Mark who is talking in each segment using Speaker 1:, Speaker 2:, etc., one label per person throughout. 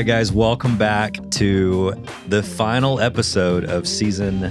Speaker 1: right, guys, welcome back to the final episode of season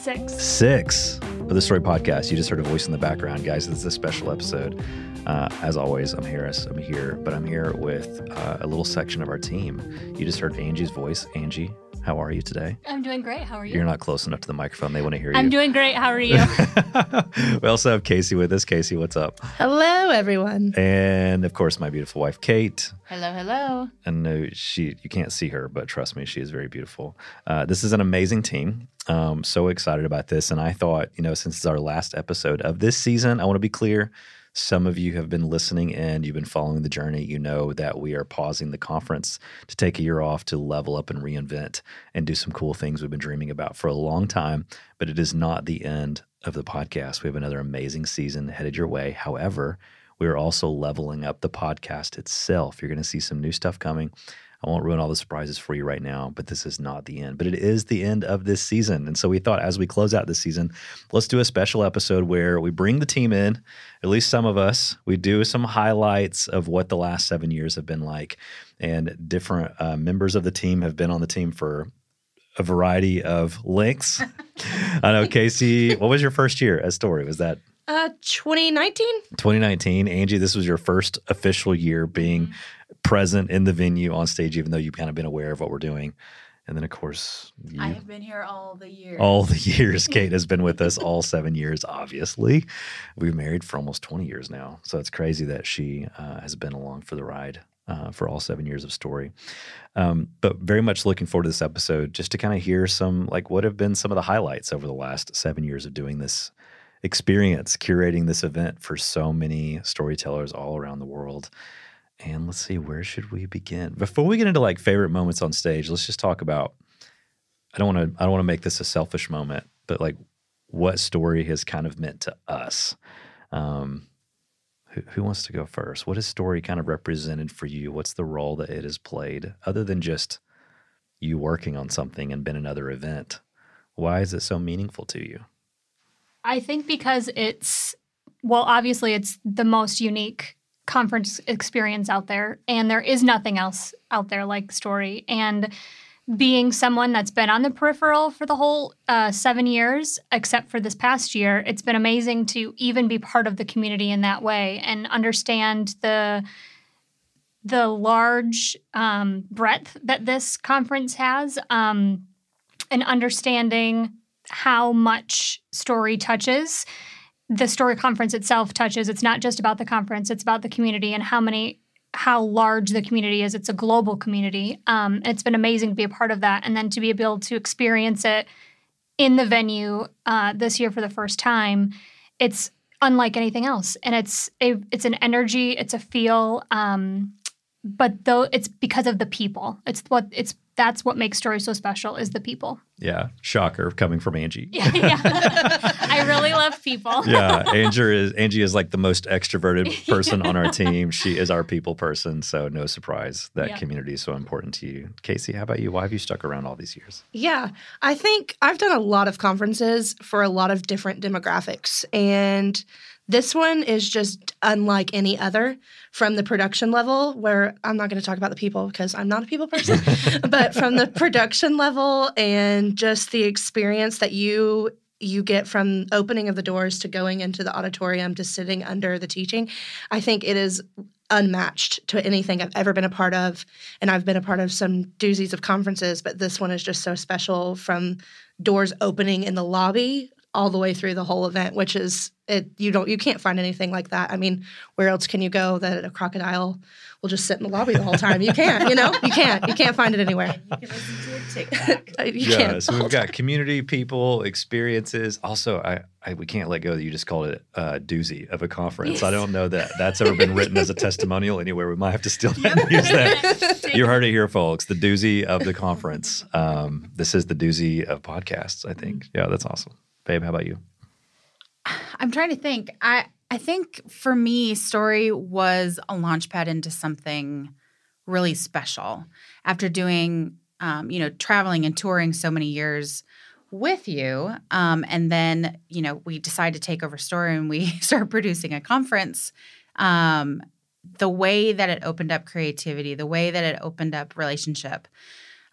Speaker 2: Six.
Speaker 1: six of the Story Podcast. You just heard a voice in the background, guys. This is a special episode. Uh, as always, I'm Harris. I'm here, but I'm here with uh, a little section of our team. You just heard Angie's voice. Angie, how are you today?
Speaker 2: I'm doing great. How are you?
Speaker 1: You're not close enough to the microphone. They want to hear you.
Speaker 2: I'm doing great. How are you?
Speaker 1: we also have Casey with us. Casey, what's up?
Speaker 3: Hello, everyone.
Speaker 1: And of course, my beautiful wife, Kate.
Speaker 4: Hello, hello.
Speaker 1: And no, she you can't see her, but trust me, she is very beautiful. Uh, this is an amazing team. Um, so excited about this, and I thought, you know, since it's our last episode of this season, I want to be clear. Some of you have been listening and you've been following the journey. You know that we are pausing the conference to take a year off to level up and reinvent and do some cool things we've been dreaming about for a long time. But it is not the end of the podcast. We have another amazing season headed your way. However, we are also leveling up the podcast itself. You're going to see some new stuff coming. I won't ruin all the surprises for you right now, but this is not the end. But it is the end of this season. And so we thought as we close out this season, let's do a special episode where we bring the team in, at least some of us. We do some highlights of what the last seven years have been like. And different uh, members of the team have been on the team for a variety of lengths. I know, Casey, what was your first year as Story? Was that
Speaker 3: Uh, 2019.
Speaker 1: 2019. Angie, this was your first official year being present in the venue on stage, even though you've kind of been aware of what we're doing. And then, of course, you,
Speaker 4: I have been here all the years.
Speaker 1: all the years. Kate has been with us all seven years, obviously. We've married for almost 20 years now. So it's crazy that she uh, has been along for the ride uh, for all seven years of story. Um, but very much looking forward to this episode just to kind of hear some, like, what have been some of the highlights over the last seven years of doing this experience, curating this event for so many storytellers all around the world. And let's see, where should we begin? Before we get into like favorite moments on stage, let's just talk about I don't want to I don't want to make this a selfish moment, but like what story has kind of meant to us. Um, who, who wants to go first? What has story kind of represented for you? What's the role that it has played, other than just you working on something and been another event? Why is it so meaningful to you?
Speaker 2: I think because it's, well, obviously, it's the most unique conference experience out there, and there is nothing else out there like Story. And being someone that's been on the peripheral for the whole uh, seven years, except for this past year, it's been amazing to even be part of the community in that way and understand the the large um, breadth that this conference has, um, and understanding how much story touches. The story conference itself touches. It's not just about the conference; it's about the community and how many how large the community is. It's a global community. Um, it's been amazing to be a part of that, and then to be able to experience it in the venue uh, this year for the first time. It's unlike anything else, and it's a, it's an energy, it's a feel. Um, but though it's because of the people. It's what it's that's what makes story so special is the people.
Speaker 1: Yeah, shocker coming from Angie.
Speaker 2: Yeah, yeah. I really love people.
Speaker 1: yeah, Angie is Angie is like the most extroverted person on our team. She is our people person, so no surprise that
Speaker 2: Yeah.
Speaker 1: community is so important to you. Casey, how about you? Why have you stuck around all these years?
Speaker 3: Yeah, I think I've done a lot of conferences for a lot of different demographics. And this one is just unlike any other from the production level, where I'm not going to talk about the people because I'm not a people person, but from the production level and just the experience that you you get from opening of the doors to going into the auditorium to sitting under the teaching i think it is unmatched to anything i've ever been a part of. And i've been a part of some doozies of conferences but this one is just so special from doors opening in the lobby all the way through the whole event which is it you don't you can't find anything like that i mean where else can you go that a crocodile will just sit in the lobby the whole time you can't you know you can't you can't find it anywhere
Speaker 4: You can listen to a TikTok.
Speaker 1: yeah, so we've got community, people, experiences. Also, I, I we can't let go that you just called it a doozy of a conference. I don't know that that's ever been written as a testimonial anywhere. We might have to steal that and use that. You heard it here, folks. The doozy of the conference. Um, this is the doozy of podcasts. I think. Yeah, that's awesome. Babe, how about you?
Speaker 4: I'm trying to think. I I think for me, story was a launchpad into something really special. After doing, um, you know, traveling and touring so many years with you, um, and then you know we decided to take over story and we start producing a conference. Um, the way that it opened up creativity, the way that it opened up relationship.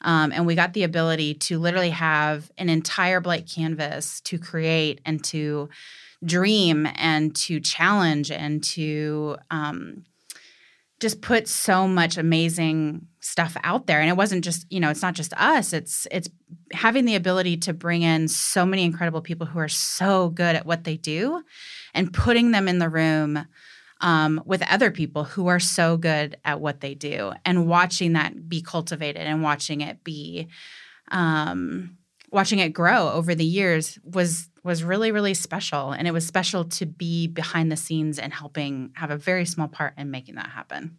Speaker 4: Um, and we got the ability to literally have an entire blank canvas to create and to dream and to challenge and to um, just put so much amazing stuff out there. And it wasn't just you know it's not just us. It's it's having the ability to bring in so many incredible people who are so good at what they do and putting them in the room um, with other people who are so good at what they do and watching that be cultivated and watching it be um, watching it grow over the years was was really really special. And it was special to be behind the scenes and helping have a very small part in making that happen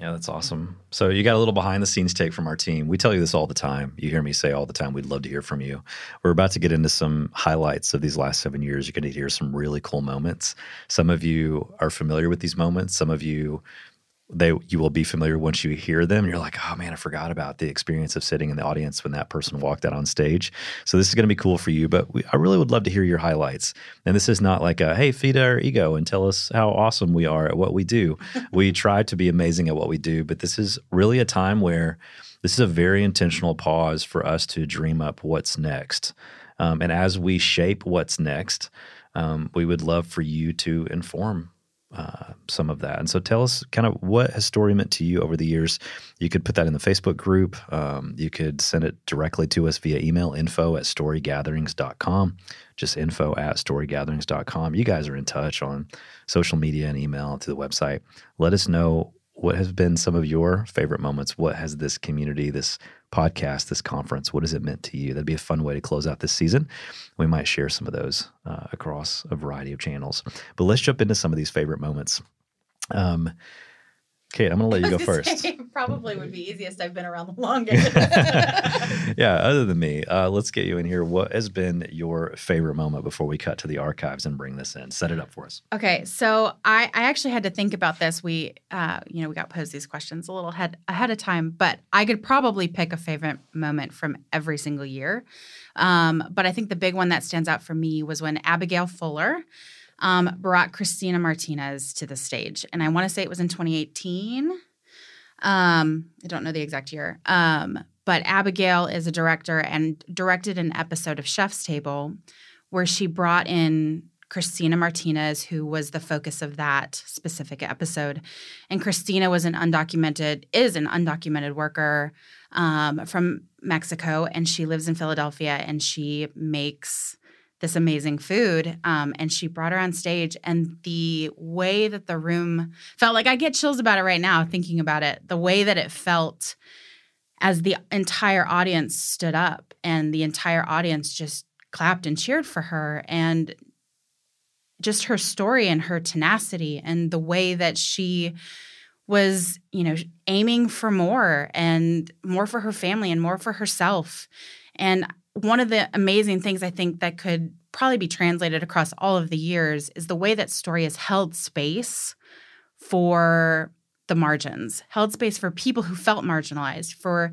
Speaker 1: yeah, that's awesome. So you got a little behind the scenes take from our team. We tell you this all the time. You hear me say all the time, we'd love to hear from you. We're about to get into some highlights of these last seven years. You're going to hear some really cool moments. Some of you are familiar with these moments. Some of you they you will be familiar once you hear them. You're like, oh man, I forgot about the experience of sitting in the audience when that person walked out on stage. So this is going to be cool for you. But we, I really would love to hear your highlights. And this is not like a hey, feed our ego and tell us how awesome we are at what we do. we try to be amazing at what we do, but this is really a time where this is a very intentional pause for us to dream up what's next. Um, and as we shape what's next, um, we would love for you to inform uh, some of that. And so tell us kind of what has story meant to you over the years. You could put that in the Facebook group. Um, you could send it directly to us via email, info at storygatherings.com, just info at storygatherings.com. You guys are in touch on social media and email to the website. Let us know what has been some of your favorite moments. What has this community, this podcast, this conference, what has it meant to you? That'd be a fun way to close out this season. We might share some of those uh, across a variety of channels. But let's jump into some of these favorite moments. Um, Kate, I'm going to let you go first.
Speaker 4: Say, probably would be easiest. I've been around the longest.
Speaker 1: yeah, other than me, uh, let's get you in here. What has been your favorite moment before we cut to the archives and bring this in? Set it up for us.
Speaker 4: Okay, so I, I actually had to think about this. We, uh, you know, we got posed these questions a little head, ahead of time, but I could probably pick a favorite moment from every single year. Um, but I think the big one that stands out for me was when Abigail Fuller um, brought Christina Martinez to the stage. And I want to say it was in 2018. Um, I don't know the exact year. Um, but Abigail is a director and directed an episode of Chef's Table where she brought in Christina Martinez, who was the focus of that specific episode. And Christina was an undocumented, is an undocumented worker um, from Mexico, and she lives in Philadelphia and she makes this amazing food. Um, and she brought her on stage, and the way that the room felt like I get chills about it right now thinking about it. The way that it felt as the entire audience stood up and the entire audience just clapped and cheered for her. And just her story and her tenacity and the way that she was, you know, aiming for more and more for her family and more for herself. And one of the amazing things I think that could probably be translated across all of the years is the way that story has held space for the margins, held space for people who felt marginalized, for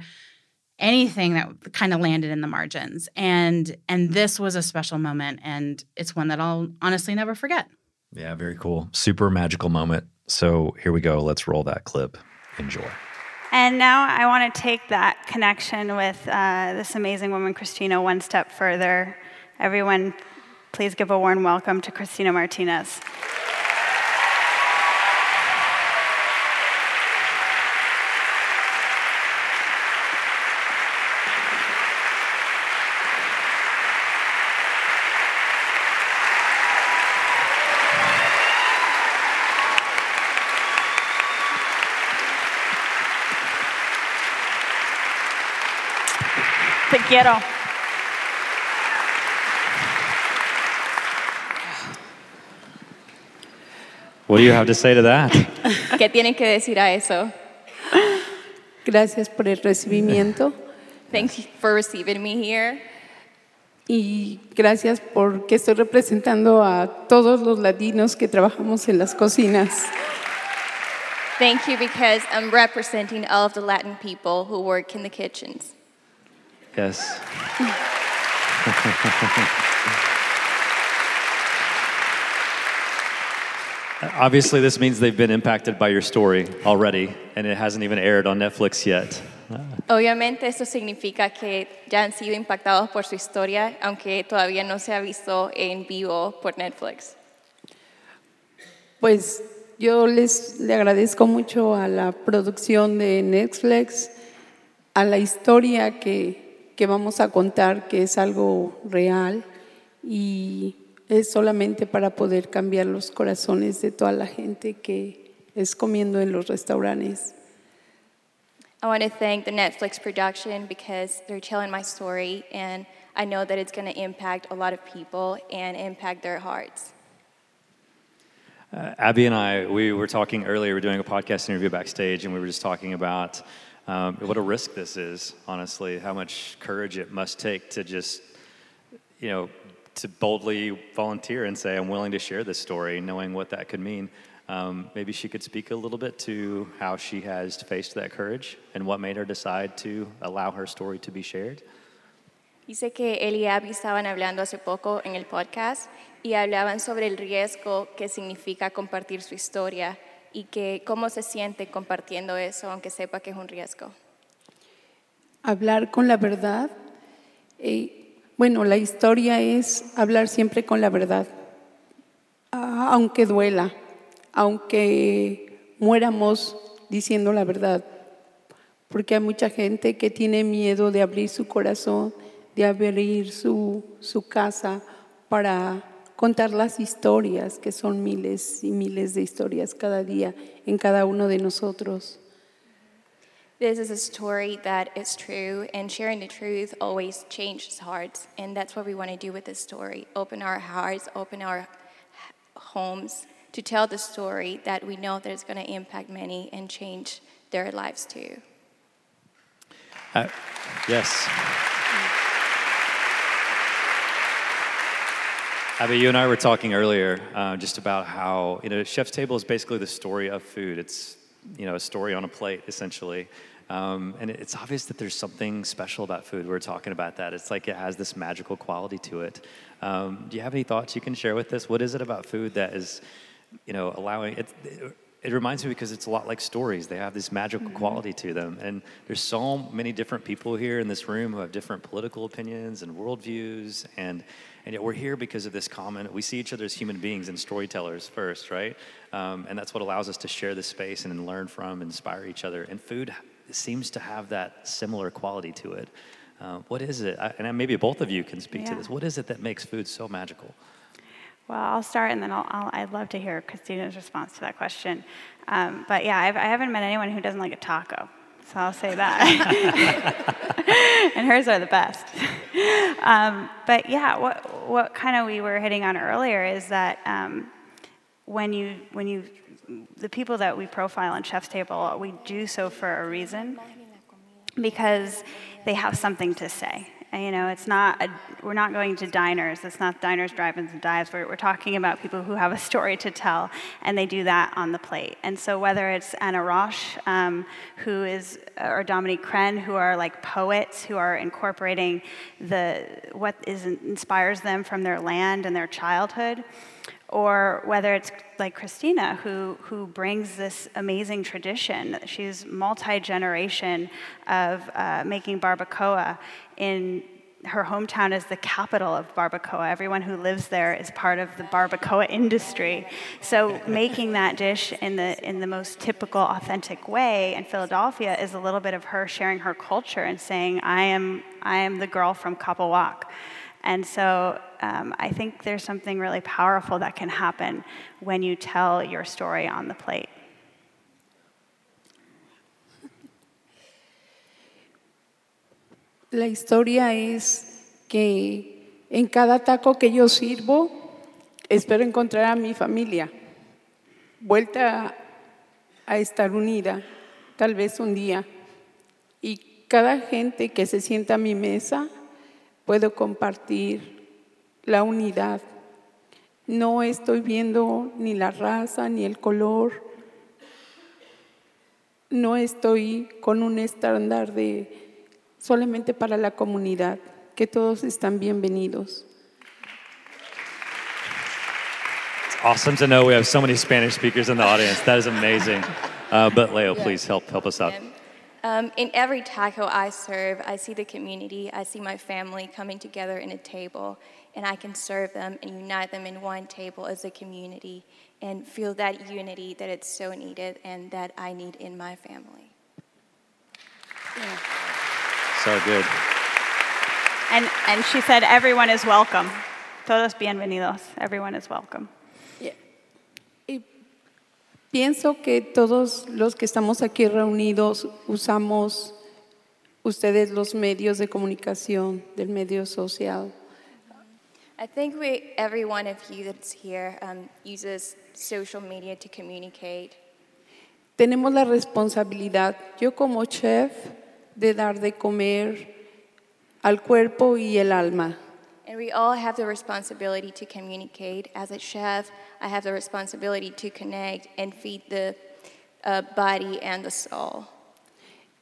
Speaker 4: anything that kind of landed in the margins. And and this was a special moment and it's one that I'll honestly never forget.
Speaker 1: Yeah, very cool. Super magical moment. So here we go. Let's roll that clip. Enjoy.
Speaker 5: And now I want to take that connection with uh, this amazing woman, Christina, one step further. Everyone, please give a warm welcome to Christina Martinez. Quiero.
Speaker 1: What do you have to say to that?
Speaker 6: ¿Qué tienen que decir a eso?
Speaker 7: Gracias por el recibimiento.
Speaker 6: Thanks for receiving me here.
Speaker 7: Y gracias porque estoy representando a todos los latinos que trabajamos en las cocinas.
Speaker 6: Thank you because I'm representing all of the Latin people who work in the kitchens.
Speaker 1: Yes. Obviously, this means they've been impacted by your story already, and it hasn't even aired on Netflix yet. Ah.
Speaker 6: Obviamente esto significa que ya han sido impactados por su historia, aunque todavía no se ha visto en vivo por Netflix.
Speaker 7: Pues yo les le agradezco mucho a la producción de Netflix, a la historia que, que vamos a contar, que es algo real y es solamente para poder cambiar los corazones de toda la gente que es comiendo en los restaurantes.
Speaker 6: I want to thank the Netflix production because they're telling my story, and I know that it's going to impact a lot of people and impact their hearts.
Speaker 1: Uh, Abby and I, we were talking earlier, we were doing a podcast interview backstage, and we were just talking about um, what a risk this is, honestly, how much courage it must take to just, you know, to boldly volunteer and say, I'm willing to share this story, knowing what that could mean. Um, maybe she could speak a little bit to how she has faced that courage and what made her decide to allow her story to be shared.
Speaker 6: Dice que él y Abby estaban hablando hace poco en el podcast y hablaban sobre el riesgo que significa compartir su historia y que cómo se siente compartiendo eso, aunque sepa que es un riesgo.
Speaker 7: Hablar con la verdad. eh, bueno, la historia es hablar siempre con la verdad, aunque duela, aunque muéramos diciendo la verdad, porque hay mucha gente que tiene miedo de abrir su corazón, de abrir su, su casa para contar las historias, que son miles y miles de historias cada día en cada uno de nosotros.
Speaker 6: This is a story that is true, and sharing the truth always changes hearts. And that's what we want to do with this story open our hearts, open our homes to tell the story that we know that it's going to impact many and change their lives too.
Speaker 1: Uh, yes. Abby, you and I were talking earlier uh, just about how you know Chef's Table is basically the story of food. It's you know a story on a plate essentially, um, and it's obvious that there's something special about food. We're talking about that. It's like it has this magical quality to it. Um, do you have any thoughts you can share with us? What is it about food that is you know allowing it? It reminds me because it's a lot like stories. They have this magical quality to them. And there's so many different people here in this room who have different political opinions and worldviews. And, and yet we're here because of this common, we see each other as human beings and storytellers first, right? Um, and that's what allows us to share this space and learn from and inspire each other. And food seems to have that similar quality to it. Uh, what is it? I, and maybe both of you can speak to this. What is it that makes food so magical?
Speaker 5: Well, I'll start and then I'll, I'll, I'd love to hear Christina's response to that question. Um, but yeah, I've, I haven't met anyone who doesn't like a taco. So I'll say that. and hers are the best. Um, but yeah, what, what kind of we were hitting on earlier is that um, when you, when you, the people that we profile on Chef's Table, we do so for a reason because they have something to say. And, you know, it's not, a, we're not going to diners. It's not diners, drive-ins, and dives. We're, we're talking about people who have a story to tell, and they do that on the plate. And so whether it's Ana Roš, um, who is, or Dominique Crenn, who are like poets, who are incorporating the, what is, inspires them from their land and their childhood, or whether it's like Christina, who, who brings this amazing tradition. She's multi generation of uh, making barbacoa in her hometown is the capital of barbacoa. Everyone who lives there is part of the barbacoa industry. So making that dish in the in the most typical, authentic way in Philadelphia is a little bit of her sharing her culture and saying, "I am I am the girl from Capulhuac." And so um, I think there's something really powerful that can happen when you tell your story on the plate.
Speaker 7: La historia es que en cada taco que yo sirvo, espero encontrar a mi familia, vuelta a estar unida, tal vez un día. Y cada gente que se sienta a mi mesa, puedo compartir la unidad. No estoy viendo ni la raza ni el color. No estoy con un estándar de solamente para la comunidad, que todos están bienvenidos.
Speaker 1: It's awesome to know we have so many Spanish speakers in the audience. That is amazing. Uh, but Leo, please help help us out.
Speaker 6: Um, in every taco I serve, I see the community, I see my family coming together in a table, and I can serve them and unite them in one table as a community and feel that unity that it's so needed and that I need in my family.
Speaker 1: So good.
Speaker 5: And, and she said, everyone is welcome. Todos bienvenidos. Everyone is welcome.
Speaker 7: Pienso que todos los que estamos aquí reunidos usamos ustedes los medios de comunicación del medio social.
Speaker 6: I think we, every one of you that's here um, uses social media to communicate.
Speaker 7: Tenemos la responsabilidad, yo como chef, de dar de comer al cuerpo y el alma.
Speaker 6: And we all have the responsibility to communicate. As a chef, I have the responsibility to connect and feed the uh, body and the soul.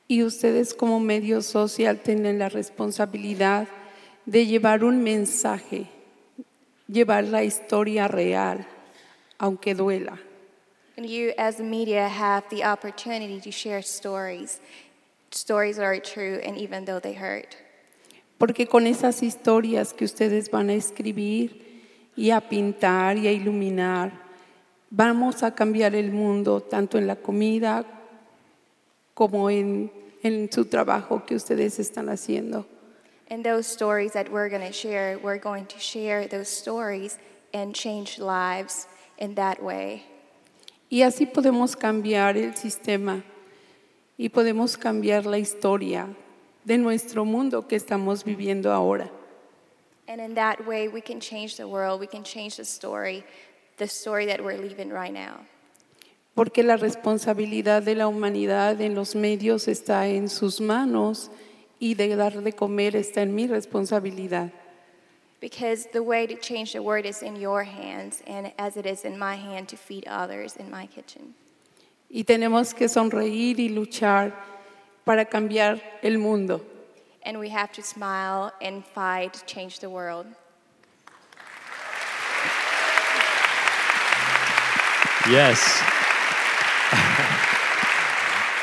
Speaker 7: Y ustedes como medio social tienen la responsabilidad de llevar un mensaje, llevar la historia real, aunque duela.
Speaker 6: And you, as the media, have the opportunity to share stories, stories that are true, and even though they hurt.
Speaker 7: Porque con esas historias que ustedes van a escribir y a pintar y a iluminar, vamos a cambiar el mundo tanto en la comida como en, en su trabajo que ustedes están haciendo.
Speaker 6: And those stories that we're going to share, we're going to share those stories and change lives in that way.
Speaker 7: Y así podemos cambiar el sistema y podemos cambiar la historia de nuestro mundo que estamos viviendo ahora.
Speaker 6: And in that way, we can change the world, we can change the story, the story that we're living right now.
Speaker 7: Porque la responsabilidad de la humanidad en los medios está en sus manos y de dar de comer está en mi responsabilidad.
Speaker 6: Because the way to change the world is in your hands, and as it is in my hand to feed others in my kitchen.
Speaker 7: Y tenemos que sonreír y luchar para cambiar el mundo.
Speaker 6: And we have to smile and fight to change the world.
Speaker 1: Yes.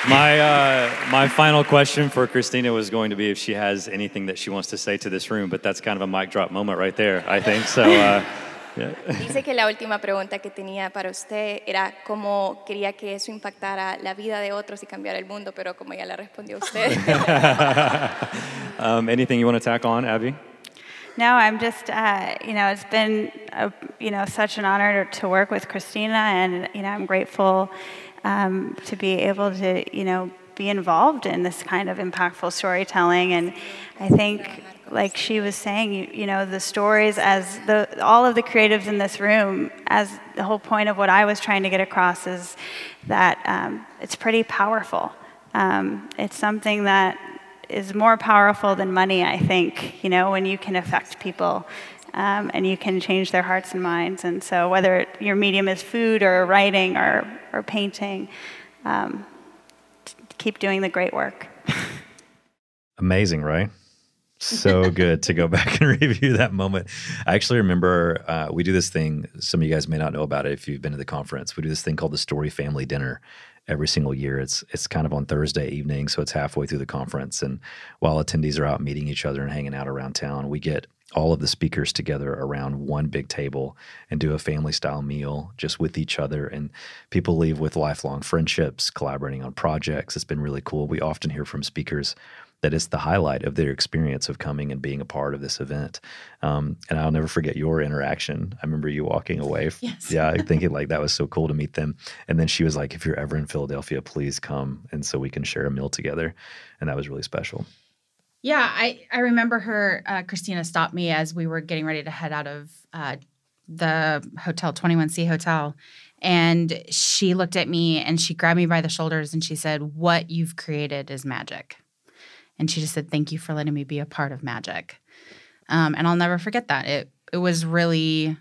Speaker 1: my uh, my final question for Christina was going to be if she has anything that she wants to say to this room, but that's kind of a mic drop moment right there, I think. So. Uh, yeah.
Speaker 6: Dice que la última pregunta que tenía para usted era cómo quería que eso impactara la vida de otros y cambiara el mundo, pero como ya le respondió usted.
Speaker 1: um, anything you want to tack on, Abby?
Speaker 5: No, I'm just, uh, you know, it's been, a, you know, such an honor to, to work with Christina, and you know, I'm grateful um, to be able to, you know, be involved in this kind of impactful storytelling. And I think, like she was saying, you, you know, the stories as the all of the creatives in this room, as the whole point of what I was trying to get across is that um, it's pretty powerful. Um, it's something that is more powerful than money, I think, you know, when you can affect people um, and you can change their hearts and minds. And so, whether your medium is food or writing or, or painting, um, keep doing the great work.
Speaker 1: Amazing, right? So good to go back and review that moment. I actually remember uh, we do this thing. Some of you guys may not know about it if you've been to the conference. We do this thing called the Story Family Dinner every single year. It's it's kind of on Thursday evening, so it's halfway through the conference. And while attendees are out meeting each other and hanging out around town, we get all of the speakers together around one big table and do a family style meal just with each other. And people leave with lifelong friendships, collaborating on projects. It's been really cool. We often hear from speakers that it's the highlight of their experience of coming and being a part of this event. Um, and I'll never forget your interaction. I remember you walking away,
Speaker 4: Yes.
Speaker 1: yeah, thinking like that was so cool to meet them. And then she was like, "If you're ever in Philadelphia, please come, and so we can share a meal together." And that was really special.
Speaker 4: Yeah, I, I remember her, uh, Christina stopped me as we were getting ready to head out of uh, the hotel, 21C Hotel. And she looked at me and she grabbed me by the shoulders and she said, What you've created is magic. And she just said, Thank you for letting me be a part of magic. Um, and I'll never forget that. It, it was really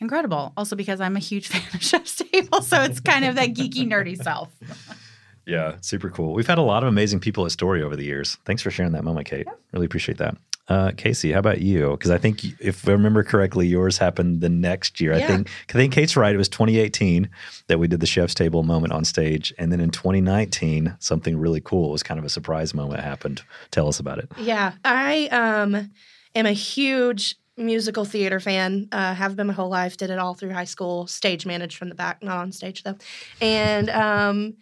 Speaker 4: incredible. Also, because I'm a huge fan of Chef's Table. So it's kind of that geeky, nerdy self.
Speaker 1: Yeah, super cool. We've had a lot of amazing people at Story over the years. Thanks for sharing that moment, Kate. Really appreciate that. Uh, Casey, how about you? Because I think if I remember correctly, yours happened the next year. I think I think Kate's right. It was 2018 that we did the chef's table moment on stage, and then in 2019, something really cool. Was kind of a surprise moment happened. Tell us about it.
Speaker 3: Yeah, I um am a huge musical theater fan. Uh, have been my whole life. Did it all through high school. Stage managed from the back, not on stage though. And um,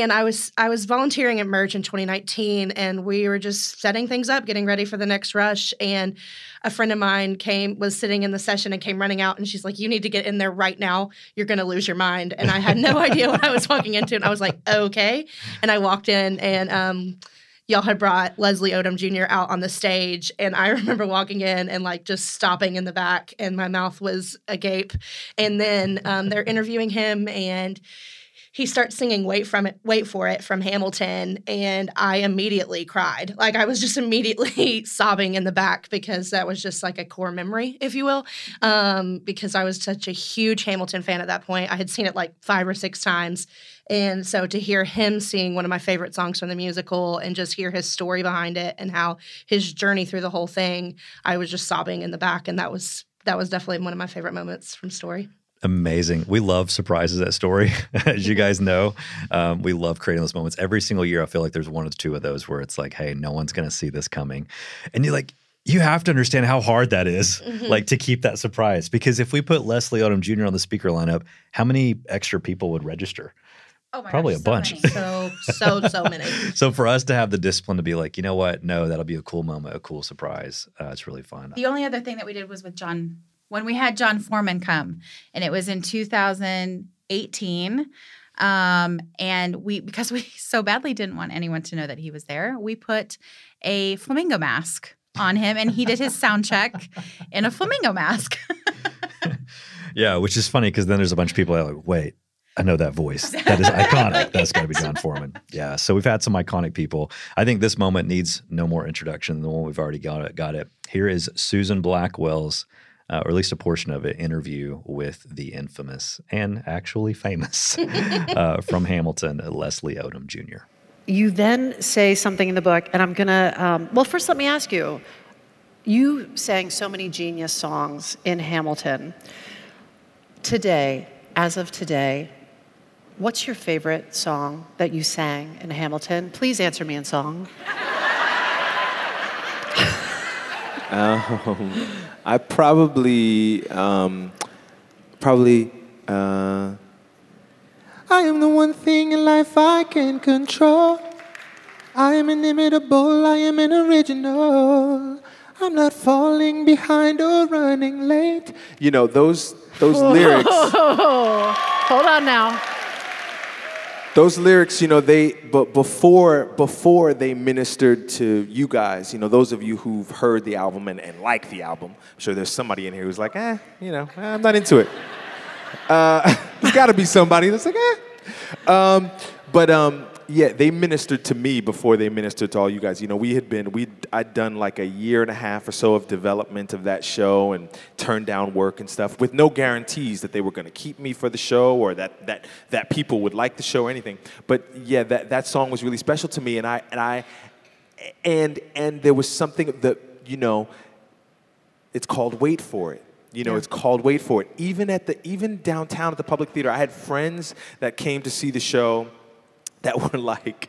Speaker 3: and I was I was volunteering at Merge in 2019, and we were just setting things up, getting ready for the next rush. And a friend of mine came was sitting in the session and came running out, and she's like, "You need to get in there right now. You're going to lose your mind." And I had no idea what I was walking into, and I was like, "Okay." And I walked in, and um, y'all had brought Leslie Odom Jr. out on the stage. And I remember walking in and like just stopping in the back, and my mouth was agape. And then um, they're interviewing him, and he starts singing "Wait for it, Wait for It" from Hamilton, and I immediately cried. Like I was just immediately sobbing in the back because that was just like a core memory, if you will. Um, because I was such a huge Hamilton fan at that point. I had seen it like five or six times, and so to hear him sing one of my favorite songs from the musical and just hear his story behind it and how his journey through the whole thing, I was just sobbing in the back, and that was that was definitely one of my favorite moments from Story.
Speaker 1: Amazing. We love surprises at Story. As you guys know, um, we love creating those moments. Every single year, I feel like there's one or two of those where it's like, hey, no one's going to see this coming. And you're like, you have to understand how hard that is, like to keep that surprise. Because if we put Leslie Odom Jr. on the speaker lineup, how many extra people would register?
Speaker 4: Oh my
Speaker 1: Probably
Speaker 4: gosh,
Speaker 1: a
Speaker 4: so
Speaker 1: bunch.
Speaker 4: many.
Speaker 3: So so so many.
Speaker 1: So for us to have the discipline to be like, you know what? No, that'll be a cool moment, a cool surprise. Uh, it's really fun.
Speaker 4: The only other thing that we did was with Jon when we had Jon Foreman come, and it was in 2018. Um, and we because we so badly didn't want anyone to know that he was there, we put a flamingo mask on him, and he did his sound check in a flamingo mask.
Speaker 1: Yeah, which is funny because then there's a bunch of people that are like, wait, I know that voice. That is iconic. That's got to be Jon Foreman. Yeah. So we've had some iconic people. I think this moment needs no more introduction than the one we've already got it. Got it. Here is Susan Blackwell's, uh, or at least a portion of it, interview with the infamous and actually famous uh, from Hamilton, Leslie Odom Jr.
Speaker 8: You then say something in the book, and I'm gonna. Um, well, first, let me ask you. You sang so many genius songs in Hamilton. Today, as of today, what's your favorite song that you sang in Hamilton? Please answer me in song.
Speaker 9: Um, I probably, um, probably, uh, I am the one thing in life I can control. I am inimitable, I am an original. I'm not falling behind or running late. You know, those, those lyrics.
Speaker 8: Hold on now.
Speaker 9: Those lyrics, you know, they but before before they ministered to you guys, you know, those of you who've heard the album and, and like the album, I'm sure there's somebody in here who's like, eh, you know, eh, I'm not into it. Uh, there's got to be somebody that's like, eh. Um, but um, yeah, they ministered to me before they ministered to all you guys. You know, we had been, we I'd done like a year and a half or so of development of that show and turned down work and stuff with no guarantees that they were going to keep me for the show or that that that people would like the show or anything. But yeah, that that song was really special to me, and I and I and and there was something that you know it's called wait for it you know it's called wait for it even at the even downtown at the public theater i had friends that came to see the show that were like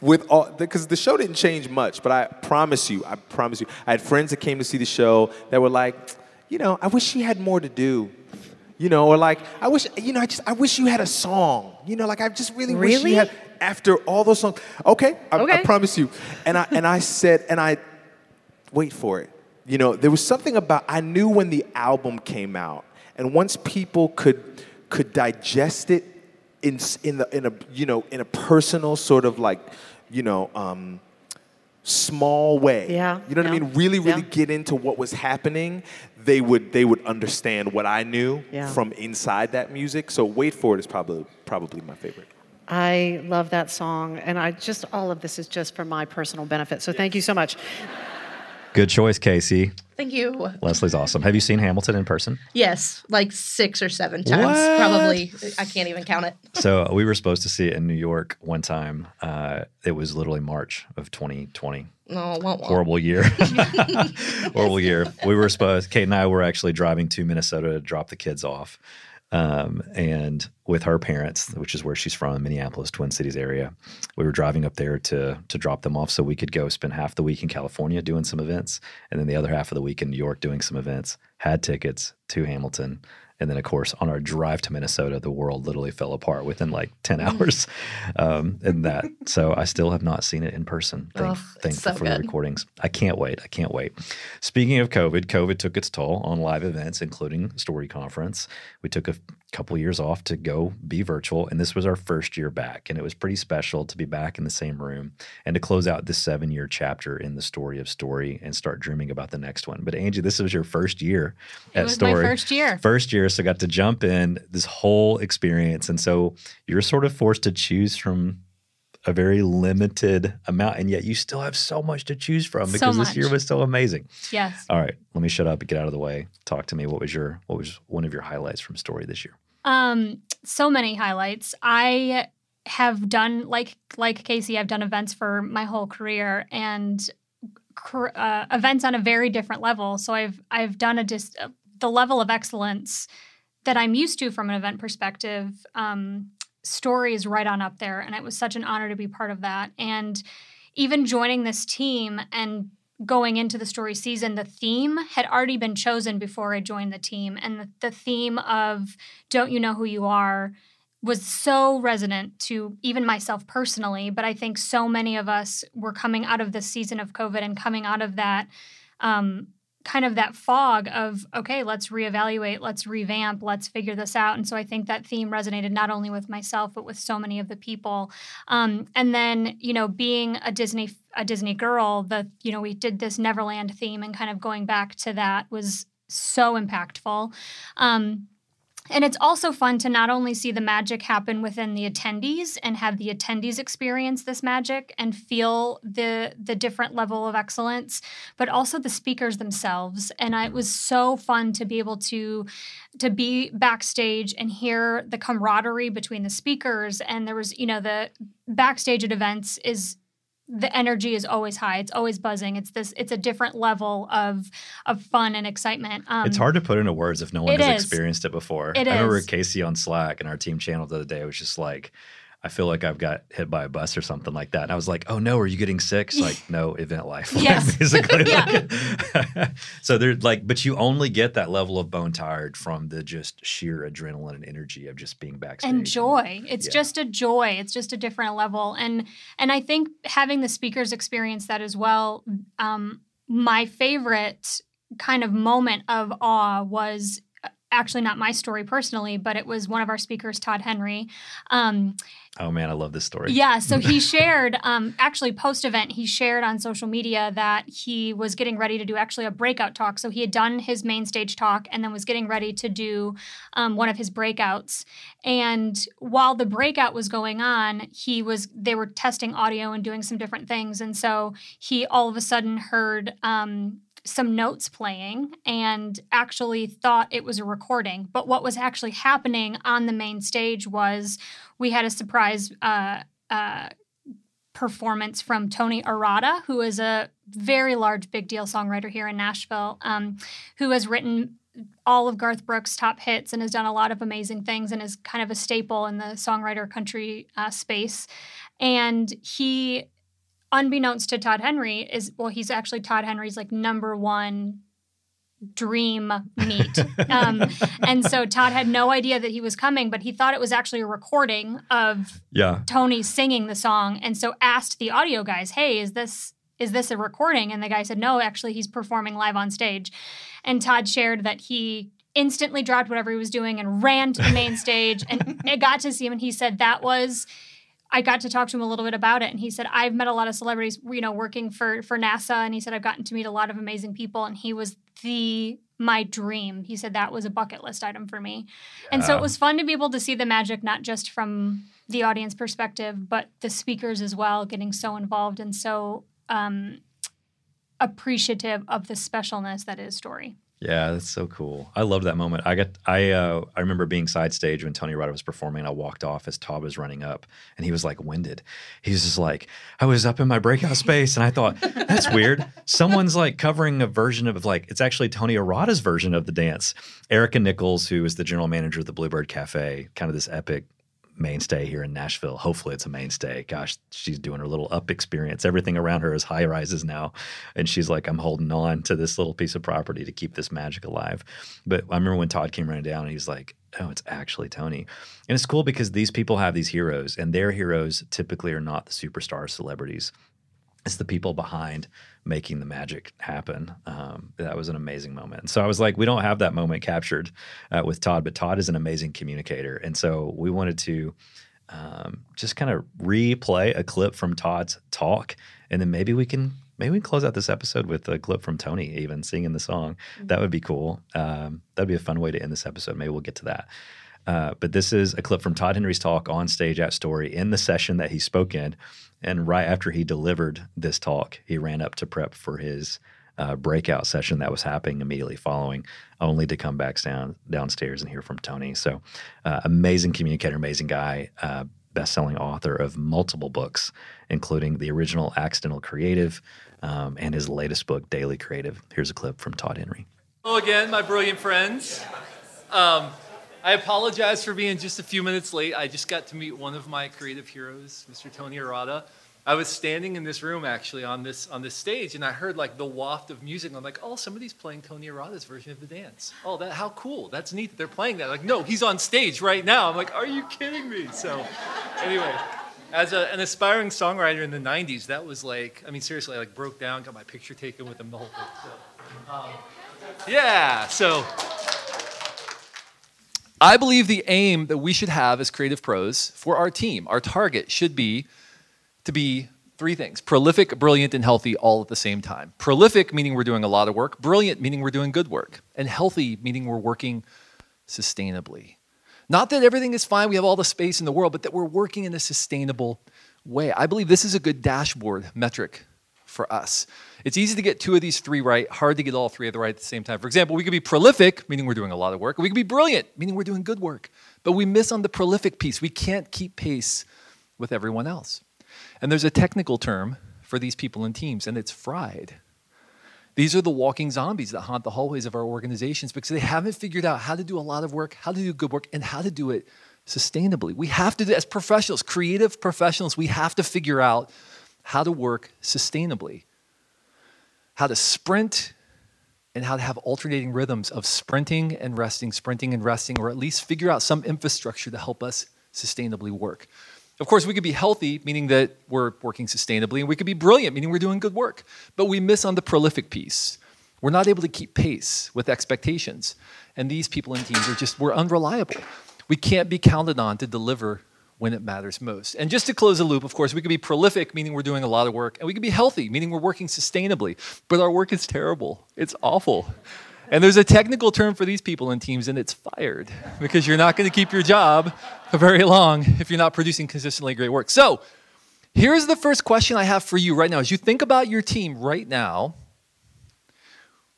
Speaker 9: with all because the show didn't change much but i promise you i promise you i had friends that came to see the show that were like you know i wish she had more to do you know or like i wish you know i just i wish you had a song you know like i just really, wish you had after all those songs. Okay I, I promise you. And i and i said and i wait for it. You know, there was something about I knew when the album came out, and once people could could digest it in in the in a you know in a personal sort of like you know um, small way.
Speaker 8: Yeah,
Speaker 9: you know what I mean. Really, really
Speaker 8: yeah.
Speaker 9: get into what was happening. They would they would understand what I knew
Speaker 8: Yeah.
Speaker 9: from inside that music. So wait for it is probably probably my favorite.
Speaker 8: I love that song, and I just all of this is just for my personal benefit. So thank you so much.
Speaker 1: Good choice, Casey.
Speaker 3: Thank you.
Speaker 1: Leslie's awesome. Have you seen Hamilton in person?
Speaker 3: Yes, like six or seven times,
Speaker 1: What?
Speaker 3: probably. I can't even count it.
Speaker 1: so uh, we were supposed to see it in New York one time. Uh, it was literally March of 2020,
Speaker 3: No, won't.
Speaker 1: horrible year. horrible year. We were supposed, Kate and I were actually driving to Minnesota to drop the kids off. Um, and with her parents, which is where she's from, Minneapolis, Twin Cities area, we were driving up there to to drop them off so we could go spend half the week in California doing some events, and then the other half of the week in New York doing some events. Had tickets to Hamilton, and then, of course, on our drive to Minnesota, the world literally fell apart within like 10
Speaker 3: Mm.
Speaker 1: hours. Um, and that, so I still have not seen it in person. Thank,
Speaker 3: Ugh, it's
Speaker 1: thankful
Speaker 3: so
Speaker 1: for the recordings. I can't wait. I can't wait. Speaking of COVID, COVID took its toll on live events, including Story Conference. We took a couple years off to go be virtual, and this was our first year back. And it was pretty special to be back in the same room and to close out this seven year chapter in the story of Story and start dreaming about the next one. But Angie, this was your first year
Speaker 2: It
Speaker 1: at Story
Speaker 2: my first year.
Speaker 1: first year, so got to jump in this whole experience, and so you're sort of forced to choose from a very limited amount, and yet you still have so much to choose from
Speaker 2: So
Speaker 1: because this year was so amazing.
Speaker 2: Yes.
Speaker 1: All right, let me shut up and get out of the way. Talk to me. What was your what was one of your highlights from story this year?
Speaker 2: Um, so many highlights. I have done like like Casey. I've done events for my whole career and uh, events on a very different level. So I've I've done a dis- uh, the level of excellence that I'm used to from an event perspective. Um, story is right on up there, and it was such an honor to be part of that. And even joining this team and going into the story season, the theme had already been chosen before I joined the team. And the, the theme of Don't You Know Who You Are was so resonant to even myself personally. But I think so many of us were coming out of this season of COVID and coming out of that. Um, kind of that fog of okay let's reevaluate let's revamp let's figure this out. And so i think that theme resonated not only with myself but with so many of the people. Um, and then you know being a disney a disney girl the you know we did this neverland theme and kind of going back to that was so impactful. Um, and it's also fun to not only see the magic happen within the attendees and have the attendees experience this magic and feel the the different level of excellence, but also the speakers themselves. And I, it was so fun to be able to to be backstage and hear the camaraderie between the speakers. And there was, you know, the backstage at events is the energy is always high. It's always buzzing. It's this. It's a different level of of fun and excitement. Um,
Speaker 1: it's hard to put into words if no one has
Speaker 2: is.
Speaker 1: experienced it before.
Speaker 2: It
Speaker 1: I remember
Speaker 2: is.
Speaker 1: Casey on Slack and our team channel the other day was just like, I feel like I've got hit by a bus or something like that. And I was like, oh no, are you getting sick? She's like, no, event life.
Speaker 2: Yes.
Speaker 1: basically.
Speaker 2: Yeah.
Speaker 1: like- so they're like, but you only get that level of bone tired from the just sheer adrenaline and energy of just being backstage.
Speaker 2: and joy it's
Speaker 1: Yeah.
Speaker 2: just a joy it's just a different level and and i think having the speakers experience that as well um my favorite kind of moment of awe was actually not my story personally but it was one of our speakers todd henry um
Speaker 1: Oh man, I love this story.
Speaker 2: yeah, so he shared, um, actually post event, he shared on social media that he was getting ready to do actually a breakout talk. So he had done his main stage talk and then was getting ready to do um, one of his breakouts. And while the breakout was going on, he was they were testing audio and doing some different things. And so he all of a sudden heard. Um, some notes playing and actually thought it was a recording. But what was actually happening on the main stage was we had a surprise uh, uh, performance from Tony Arata, who is a very large, big deal songwriter here in Nashville, um, who has written all of Garth Brooks' top hits and has done a lot of amazing things and is kind of a staple in the songwriter country uh, space. And he, unbeknownst to Todd Henry, is well, he's actually Todd Henry's like number one dream meet. um, and so Todd had no idea that he was coming, but he thought it was actually a recording of
Speaker 1: Yeah.
Speaker 2: Tony singing the song, and so asked the audio guys, "Hey, is this is this a recording?" And the guy said, "No, actually, he's performing live on stage." And Todd shared that he instantly dropped whatever he was doing and ran to the main stage, and it got to see him. And he said that was. I got to talk to him a little bit about it, and he said I've met a lot of celebrities, you know, working for for NASA, and he said I've gotten to meet a lot of amazing people, and he was the my dream. He said that was a bucket list item for me, and so it was fun to be able to see the magic not just from the audience perspective, but the speakers as well, getting so involved and so um, appreciative of the specialness that is story.
Speaker 1: Yeah, that's so cool. I love that moment. I got I uh I remember being side stage when Tony Arata was performing and I walked off as Todd was running up and he was like winded. He was just like, I was up in my breakout space and I thought, that's weird. Someone's like covering a version of like it's actually Tony Arata's version of the dance. Erika Nichols, who is the general manager of the Bluebird Cafe, kind of this epic mainstay here in Nashville. Hopefully, it's a mainstay. Gosh, she's doing her little up experience. Everything around her is high rises now. And she's like, I'm holding on to this little piece of property to keep this magic alive. But I remember when Todd came running down and he's like, Oh, it's actually Tony. And it's cool because these people have these heroes, and their heroes typically are not the superstar celebrities. It's the people behind making the magic happen. Um, that was an amazing moment. So I was like, we don't have that moment captured uh, with Todd, but Todd is an amazing communicator. And so we wanted to um, just kind of replay a clip from Todd's talk, and then maybe we can maybe we can close out this episode with a clip from Tony even singing the song. That would be cool. Um, that'd be a fun way to end this episode. Maybe we'll get to that. Uh, but this is a clip from Todd Henry's talk on stage at Story in the session that he spoke in. And right after he delivered this talk, he ran up to prep for his uh, breakout session that was happening immediately following, only to come back down downstairs and hear from Tony. So, uh, amazing communicator, amazing guy, uh, best-selling author of multiple books, including the original Accidental Creative um, and his latest book, Daily Creative. Here's a clip from Todd Henry.
Speaker 10: Hello again, my brilliant friends. Um, I apologize for being just a few minutes late. I just got to meet one of my creative heroes, Mr. Tony Arata. I was standing in this room actually on this on this stage, and I heard like the waft of music. I'm like, oh, somebody's playing Tony Arata's version of the dance. Oh, that how cool! That's neat that they're playing that. Like, no, he's on stage right now. I'm like, are you kidding me? So, anyway, as a, an aspiring songwriter in the '90s, that was like, I mean, seriously, I like broke down, got my picture taken with him the whole thing. So, um, yeah, so. I believe the aim that we should have as creative pros for our team, our target should be to be three things prolific, brilliant, and healthy all at the same time. Prolific, meaning we're doing a lot of work, brilliant, meaning we're doing good work, and healthy, meaning we're working sustainably. Not that everything is fine, we have all the space in the world, but that we're working in a sustainable way. I believe this is a good dashboard metric for us. It's easy to get two of these three right, hard to get all three of the right at the same time. For example, we could be prolific, meaning we're doing a lot of work. We could be brilliant, meaning we're doing good work. But we miss on the prolific piece. We can't keep pace with everyone else. And there's a technical term for these people in teams, and it's fried. These are the walking zombies that haunt the hallways of our organizations because they haven't figured out how to do a lot of work, how to do good work, and how to do it sustainably. We have to, as professionals, creative professionals, we have to figure out how to work sustainably, how to sprint, and how to have alternating rhythms of sprinting and resting, sprinting and resting, or at least figure out some infrastructure to help us sustainably work. Of course, we could be healthy, meaning that we're working sustainably, and we could be brilliant, meaning we're doing good work. But we miss on the prolific piece. We're not able to keep pace with expectations. And these people and teams are just, we're unreliable. We can't be counted on to deliver when it matters most. And just to close the loop, of course, we could be prolific, meaning we're doing a lot of work, and we could be healthy, meaning we're working sustainably. But our work is terrible, it's awful. And there's a technical term for these people in teams, and it's fired because you're not going to keep your job for very long if you're not producing consistently great work. So, here's the first question I have for you right now. As you think about your team right now,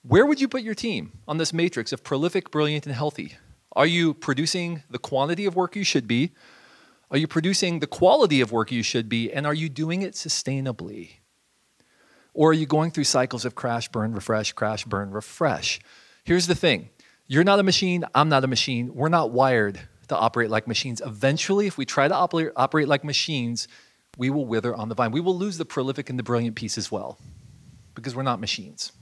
Speaker 10: where would you put your team on this matrix of prolific, brilliant, and healthy? Are you producing the quantity of work you should be? Are you producing the quality of work you should be? And are you doing it sustainably? Or are you going through cycles of crash, burn, refresh, crash, burn, refresh? Here's the thing you're not a machine, I'm not a machine. We're not wired to operate like machines. Eventually, if we try to operate, operate like machines, we will wither on the vine. We will lose the prolific and the brilliant piece as well because we're not machines.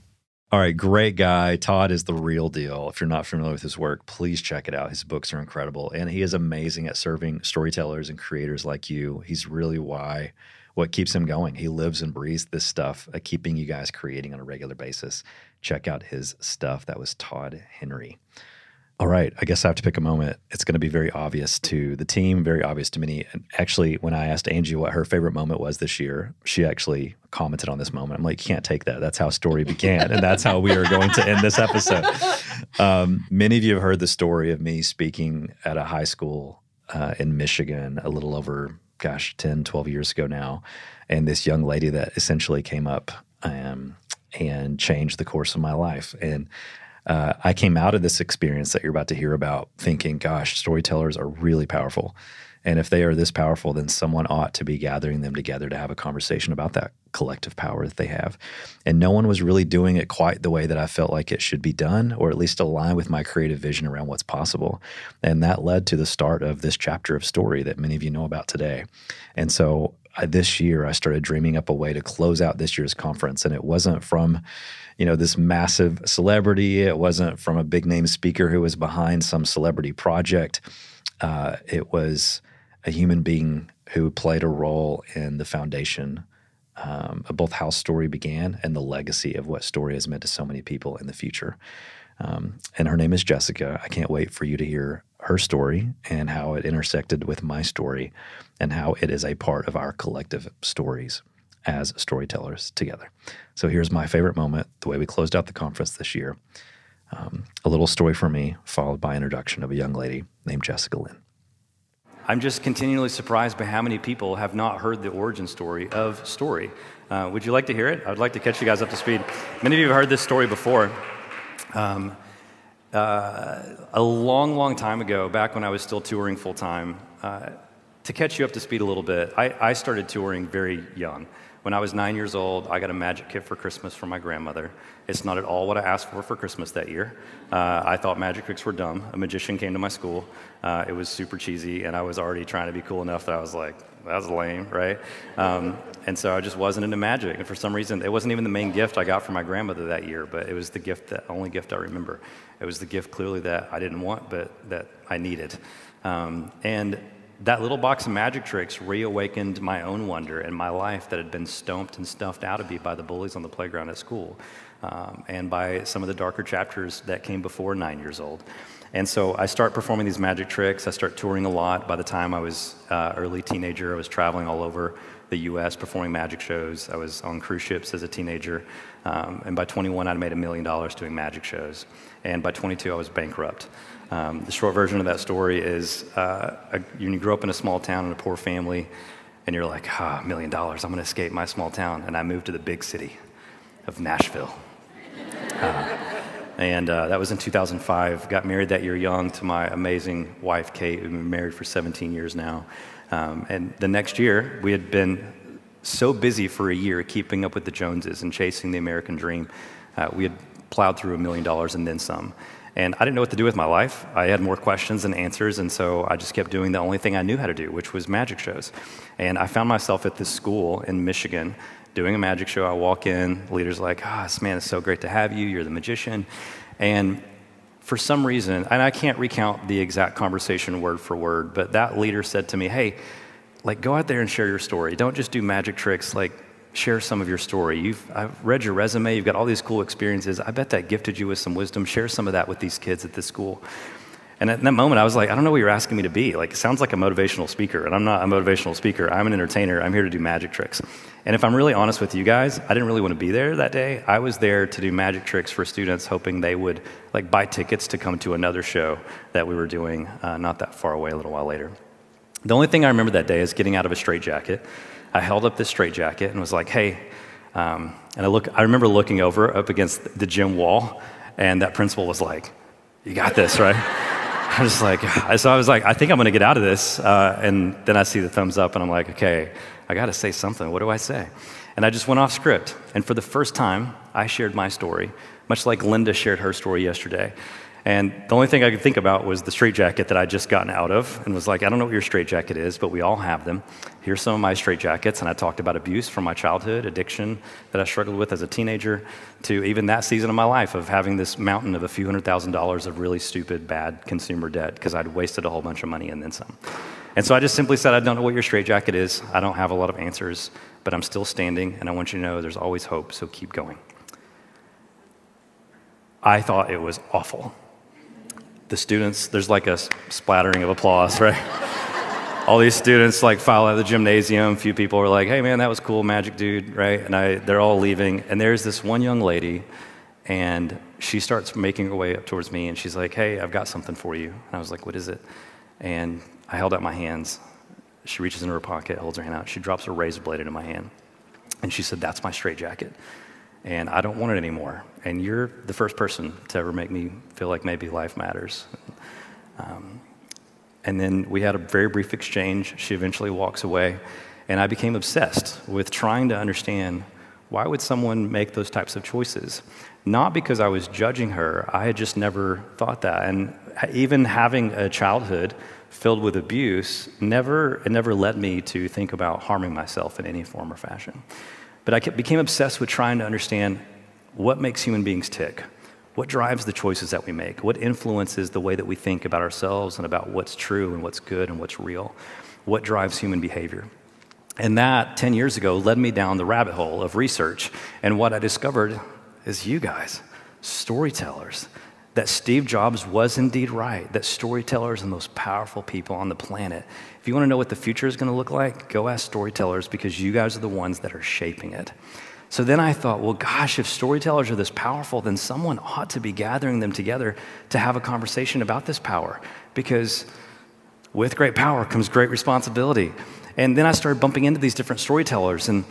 Speaker 1: All right, great guy. Todd is the real deal. If you're not familiar with his work, please check it out. His books are incredible, and he is amazing at serving storytellers and creators like you. He's really why what keeps him going. He lives and breathes this stuff, uh, keeping you guys creating on a regular basis. Check out his stuff. That was Todd Henry. All right, I guess I have to pick a moment. It's going to be very obvious to the team, very obvious to me. And actually, when I asked Angie what her favorite moment was this year, she actually commented on this moment. I'm like, you can't take that. That's how story began, and that's how we are going to end this episode. Um, many of you have heard the story of me speaking at a high school uh, in Michigan a little over, gosh, 10, 12 years ago now. And this young lady that essentially came up um, and changed the course of my life. And
Speaker 11: uh, I came out of this experience that you're about to hear about thinking, gosh, storytellers are really powerful. And if they are this powerful, then someone ought to be gathering them together to have a conversation about that collective power that they have. And no one was really doing it quite the way that I felt like it should be done, or at least align with my creative vision around what's possible. And that led to the start of this chapter of story that many of you know about today. And so I, this year, I started dreaming up a way to close out this year's conference. And it wasn't from, you know, this massive celebrity, it wasn't from a big name speaker who was behind some celebrity project. Uh, it was a human being who played a role in the foundation um, of both how story began and the legacy of what story has meant to so many people in the future. Um, and her name is Jessica. I can't wait for you to hear her story and how it intersected with my story and how it is a part of our collective stories as storytellers together. So here's my favorite moment, the way we closed out the conference this year. Um, a little story for me, followed by introduction of a young lady named Jessica Lynn.
Speaker 1: I'm just continually surprised by how many people have not heard the origin story of Story. Uh, would you like to hear it? I would like to catch you guys up to speed. Many of you have heard this story before. Um, uh, a long, long time ago, back when I was still touring full time, uh, to catch you up to speed a little bit, I, I started touring very young. When I was nine years old, I got a magic kit for Christmas from my grandmother. It's not at all what I asked for for Christmas that year. Uh, I thought magic tricks were dumb. A magician came to my school. Uh, it was super cheesy, and I was already trying to be cool enough that I was like, that's lame, right? Um, and so I just wasn't into magic. And for some reason, it wasn't even the main gift I got from my grandmother that year, but it was the gift the only gift I remember. It was the gift clearly that I didn't want, but that I needed. Um, and that little box of magic tricks reawakened my own wonder in my life that had been stomped and stuffed out of me by the bullies on the playground at school um, and by some of the darker chapters that came before nine years old. And so I start performing these magic tricks. I start touring a lot. By the time I was uh, early teenager, I was traveling all over the U.S. performing magic shows. I was on cruise ships as a teenager, um, and by 21, I'd made a million dollars doing magic shows. And by 22, I was bankrupt. Um, the short version of that story is uh, a, you grow up in a small town in a poor family, and you're like, ah, a million dollars, I'm going to escape my small town. And I moved to the big city of Nashville. Uh, and uh, that was in 2005. Got married that year young to my amazing wife, Kate. We've been married for 17 years now. Um, and the next year, we had been so busy for a year keeping up with the Joneses and chasing the American dream. Uh, we had plowed through a million dollars and then some. And I didn't know what to do with my life. I had more questions than answers, and so I just kept doing the only thing I knew how to do, which was magic shows. And I found myself at this school in Michigan doing a magic show. I walk in, the leader's like, ah, oh, man, it's so great to have you. You're the magician. And for some reason, and I can't recount the exact conversation word for word, but that leader said to me, hey, like go out there and share your story. Don't just do magic tricks. Like share some of your story. You've, I've read your resume, you've got all these cool experiences. I bet that gifted you with some wisdom. Share some of that with these kids at this school. And at that moment, I was like, I don't know what you're asking me to be. Like, it sounds like a motivational speaker, and I'm not a motivational speaker. I'm an entertainer. I'm here to do magic tricks. And if I'm really honest with you guys, I didn't really want to be there that day. I was there to do magic tricks for students, hoping they would like buy tickets to come to another show that we were doing uh, not that far away, a little while later. The only thing I remember that day is getting out of a straitjacket I held up this straitjacket and was like, hey, um, and I, look, I remember looking over up against the gym wall, and that principal was like, you got this, right? I was like, so I was like, I think I'm gonna get out of this. Uh, and then I see the thumbs up, and I'm like, okay, I gotta say something. What do I say? And I just went off script. And for the first time, I shared my story, much like Linda shared her story yesterday. And the only thing I could think about was the straitjacket that I'd just gotten out of and was like, I don't know what your straitjacket is, but we all have them. Here's some of my straitjackets. And I talked about abuse from my childhood, addiction that I struggled with as a teenager, to even that season of my life of having this mountain of a few hundred thousand dollars of really stupid, bad consumer debt because I'd wasted a whole bunch of money and then some. And so I just simply said, I don't know what your straitjacket is. I don't have a lot of answers, but I'm still standing, and I want you to know there's always hope, so keep going. I thought it was awful the students, there's like a splattering of applause, right? All these students like file out of the gymnasium. A few people were like, hey man, that was cool, magic dude, right? And I, they're all leaving. And there's this one young lady, and she starts making her way up towards me, and she's like, hey, I've got something for you. And I was like, what is it? And I held out my hands. She reaches into her pocket, holds her hand out. She drops a razor blade into my hand. And she said, that's my straitjacket and I don't want it anymore. And you're the first person to ever make me feel like maybe life matters. Um, and then we had a very brief exchange. She eventually walks away, and I became obsessed with trying to understand why would someone make those types of choices? Not because I was judging her, I had just never thought that. And even having a childhood filled with abuse never, it never led me to think about harming myself in any form or fashion. But I became obsessed with trying to understand what makes human beings tick. What drives the choices that we make? What influences the way that we think about ourselves and about what's true and what's good and what's real? What drives human behavior? And that 10 years ago led me down the rabbit hole of research. And what I discovered is you guys, storytellers that Steve Jobs was indeed right, that storytellers are the most powerful people on the planet. If you want to know what the future is going to look like, go ask storytellers because you guys are the ones that are shaping it. So then I thought, well, gosh, if storytellers are this powerful, then someone ought to be gathering them together to have a conversation about this power because with great power comes great responsibility. And then I started bumping into these different storytellers, and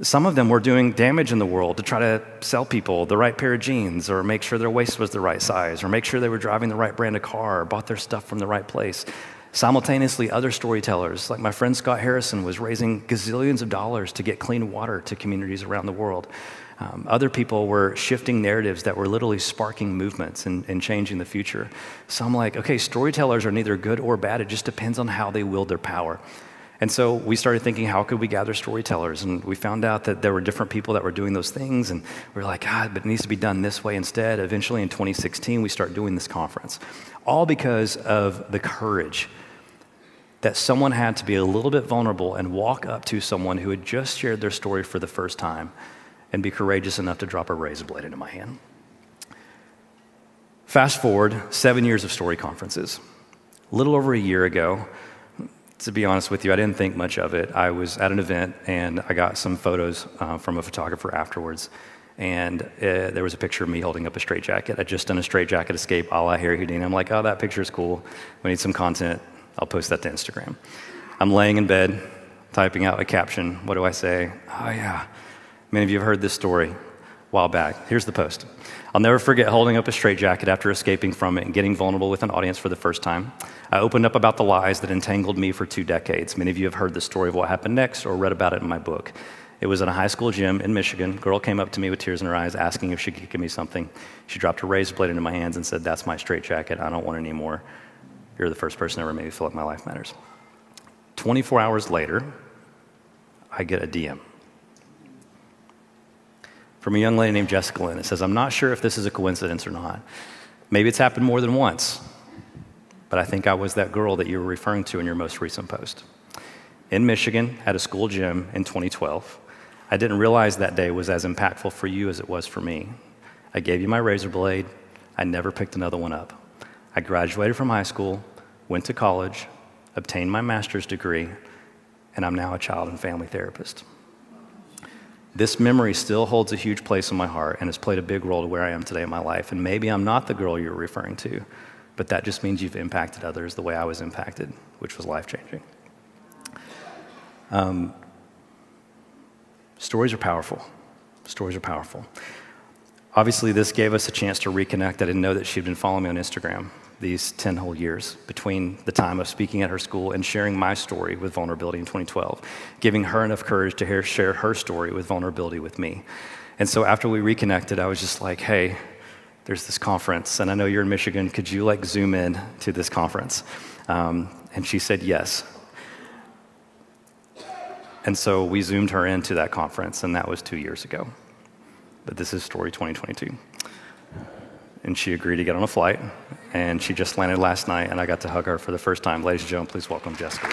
Speaker 1: some of them were doing damage in the world to try to sell people the right pair of jeans or make sure their waist was the right size or make sure they were driving the right brand of car or bought their stuff from the right place. Simultaneously, other storytellers, like my friend Scott Harrison, was raising gazillions of dollars to get clean water to communities around the world. Um, other people were shifting narratives that were literally sparking movements and, and, changing the future. So I'm like, okay, storytellers are neither good or bad. It just depends on how they wield their power. And so we started thinking, how could we gather storytellers? And we found out that there were different people that were doing those things. And we were like, God, but it needs to be done this way instead. Eventually in 2016, we started doing this conference, all because of the courage that someone had to be a little bit vulnerable and walk up to someone who had just shared their story for the first time and be courageous enough to drop a razor blade into my hand. Fast forward seven years of story conferences. A little over a year ago, to be honest with you, I didn't think much of it. I was at an event and I got some photos uh, from a photographer afterwards. And uh, there was a picture of me holding up a straitjacket. I'd just done a straitjacket escape a la Harry Houdini. I'm like, oh, that picture is cool. We need some content. I'll post that to Instagram. I'm laying in bed, typing out a caption. What do I say? Oh, yeah. Many of you have heard this story a while back. Here's the post. I'll never forget holding up a straitjacket after escaping from it and getting vulnerable with an audience for the first time. I opened up about the lies that entangled me for two decades. Many of you have heard the story of what happened next or read about it in my book. It was in a high school gym in Michigan. Girl came up to me with tears in her eyes asking if she could give me something. She dropped a razor blade into my hands and said, That's my straitjacket. I don't want any more. You're the first person ever made me feel like my life matters. 24 hours later, I get a DM from a young lady named Jessica Lynn. It says, I'm not sure if this is a coincidence or not. Maybe it's happened more than once, but I think I was that girl that you were referring to in your most recent post. In Michigan, at a school gym in 2012, I didn't realize that day was as impactful for you as it was for me. I gave you my razor blade. I never picked another one up. I graduated from high school, went to college, obtained my master's degree, and I'm now a child and family therapist. This memory still holds a huge place in my heart and has played a big role to where I am today in my life. And maybe I'm not the girl you're referring to, but that just means you've impacted others the way I was impacted, which was life changing. Um, stories are powerful. Stories are powerful. Obviously, this gave us a chance to reconnect. I didn't know that she'd been following me on Instagram these 10 whole years between the time of speaking at her school and sharing my story with vulnerability in 2012, giving her enough courage to share her story with vulnerability with me. And so after we reconnected, I was just like, hey, there's this conference, and I know you're in Michigan. Could you like zoom in to this conference? Um, and she said yes. And so we zoomed her into that conference, and that was two years ago. But this is Story 2022 and she agreed to get on a flight. And she just landed last night, and I got to hug her for the first time. Ladies and gentlemen, please welcome Jessica.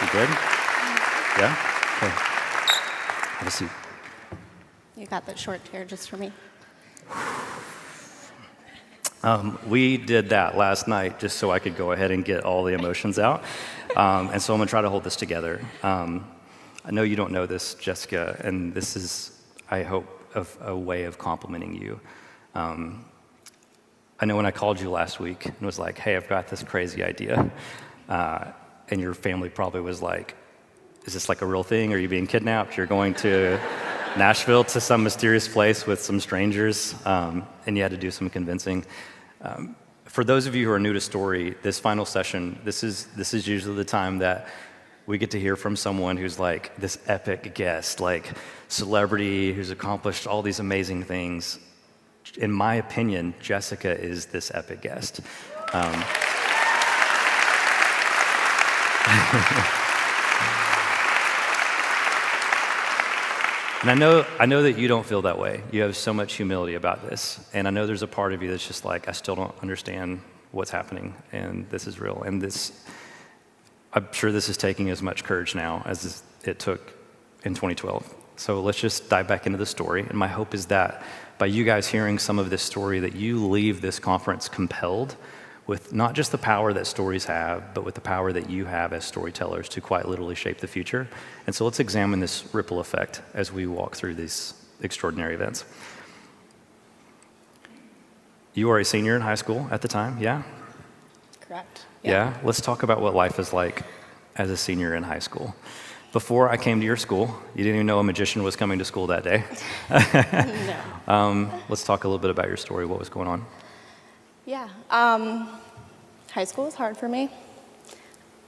Speaker 1: You good? Yeah? Okay. Have a seat.
Speaker 12: You got that short chair just for me.
Speaker 1: Um, we did that last night just so I could go ahead and get all the emotions out. Um, and so I'm going to try to hold this together. Um, I know you don't know this, Jessica, and this is, I hope, of a way of complimenting you. Um, I know when I called you last week and was like, hey, I've got this crazy idea. Uh, and your family probably was like, is this like a real thing? Are you being kidnapped? You're going to Nashville to some mysterious place with some strangers, um, and you had to do some convincing. Um, for those of you who are new to story, this final session, this is, this is usually the time that we get to hear from someone who's like this epic guest, like celebrity who's accomplished all these amazing things. In my opinion, Jessica is this epic guest. Um, And I know, I know that you don't feel that way. You have so much humility about this. And I know there's a part of you that's just like, I still don't understand what's happening, and this is real. And this, I'm sure this is taking as much courage now as it took in 2012. So let's just dive back into the story. And my hope is that by you guys hearing some of this story, that you leave this conference compelled with not just the power that stories have, but with the power that you have as storytellers to quite literally shape the future. And so let's examine this ripple effect as we walk through these extraordinary events. You are a senior in high school at the time, yeah?
Speaker 12: Correct.
Speaker 1: Yeah. yeah. Let's talk about what life is like as a senior in high school. Before I came to your school, you didn't even know a magician was coming to school that day. no. Um, let's talk a little bit about your story. What was going on?
Speaker 12: Yeah. Um, high school was hard for me.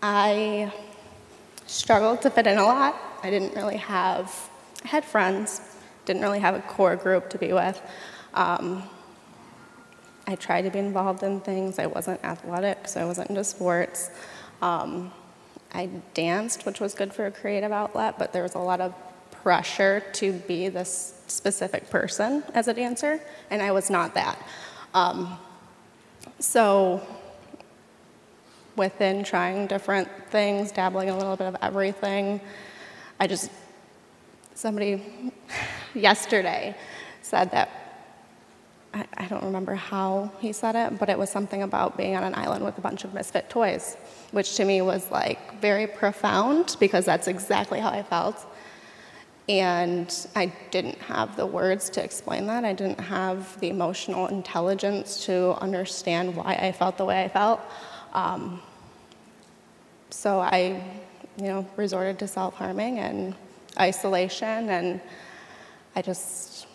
Speaker 12: I struggled to fit in a lot. I didn't really have, I had friends, didn't really have a core group to be with. Um, I tried to be involved in things. I wasn't athletic, so I wasn't into sports. Um, I danced, which was good for a creative outlet, but there was a lot of pressure to be this specific person as a dancer, and I was not that. Um, so, within trying different things, dabbling a little bit of everything, I just, somebody yesterday said that, I, I don't remember how he said it, but it was something about being on an island with a bunch of misfit toys, which to me was like very profound because that's exactly how I felt. And I didn't have the words to explain that. I didn't have the emotional intelligence to understand why I felt the way I felt. Um, so I, you know, resorted to self-harming and isolation, and I just,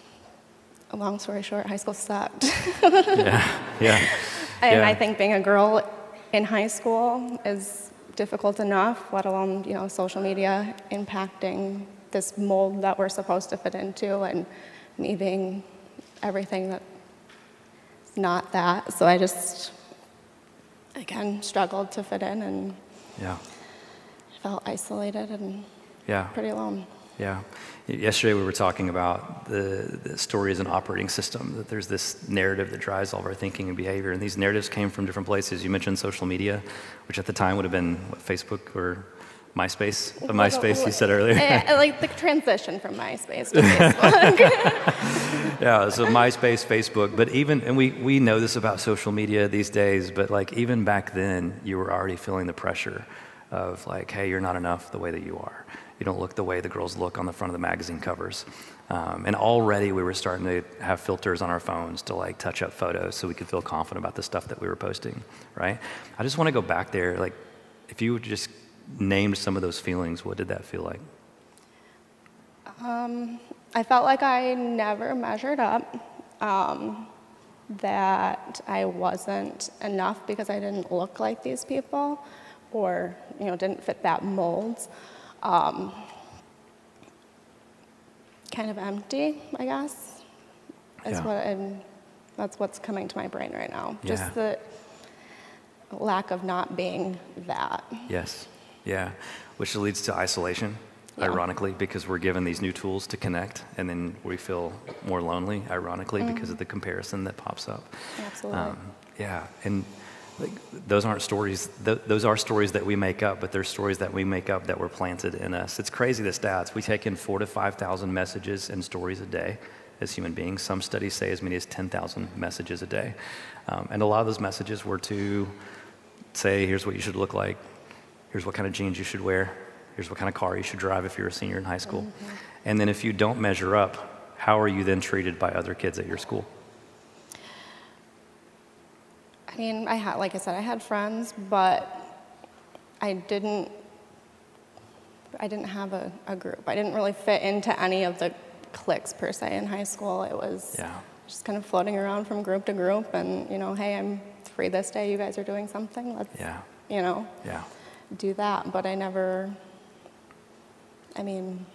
Speaker 12: long story short, high school sucked.
Speaker 1: yeah, yeah.
Speaker 12: And
Speaker 1: yeah.
Speaker 12: I think being a girl in high school is difficult enough, let alone, you know, social media impacting this mold that we're supposed to fit into and me being everything that's not that. So I just, again, struggled to fit in and
Speaker 1: yeah.
Speaker 12: felt isolated and
Speaker 1: yeah.
Speaker 12: pretty alone.
Speaker 1: Yeah. Yesterday we were talking about the, the story as an operating system, that there's this narrative that drives all of our thinking and behavior. And these narratives came from different places. You mentioned social media, which at the time would have been what, Facebook or MySpace, uh, MySpace you said earlier.
Speaker 12: Uh, like the transition from MySpace to Facebook.
Speaker 1: yeah, so MySpace, Facebook, but even, and we, we know this about social media these days, but like even back then, you were already feeling the pressure of like, hey, you're not enough the way that you are. You don't look the way the girls look on the front of the magazine covers. Um, and already we were starting to have filters on our phones to like touch up photos so we could feel confident about the stuff that we were posting, right? I just want to go back there, like, if you would just named some of those feelings, what did that feel like?
Speaker 12: Um, I felt like I never measured up, um, that I wasn't enough because I didn't look like these people or you know didn't fit that mold. Um, kind of empty, I guess, is yeah. what I'm, that's what's coming to my brain right now.
Speaker 1: Yeah.
Speaker 12: Just the lack of not being that.
Speaker 1: Yes. Yeah, which leads to isolation, yeah. ironically, because we're given these new tools to connect, and then we feel more lonely, ironically, mm-hmm. because of the comparison that pops up.
Speaker 12: Absolutely. Um,
Speaker 1: yeah, and like, those aren't stories. Th- those are stories that we make up, but they're stories that we make up that were planted in us. It's crazy the stats. We take in four to five thousand messages and stories a day as human beings. Some studies say as many as ten thousand messages a day, um, and a lot of those messages were to say, "Here's what you should look like." Here's what kind of jeans you should wear, here's what kind of car you should drive if you're a senior in high school. Mm-hmm. And then if you don't measure up, how are you then treated by other kids at your school?
Speaker 12: I mean, I had, like I said, I had friends, but I didn't, I didn't have a, a group. I didn't really fit into any of the cliques per se in high school. It was
Speaker 1: Yeah.
Speaker 12: just kind of floating around from group to group, and you know, hey, I'm free this day. You guys are doing something. Let's,
Speaker 1: Yeah.
Speaker 12: you know,
Speaker 1: Yeah.
Speaker 12: Do that. But I never, I mean,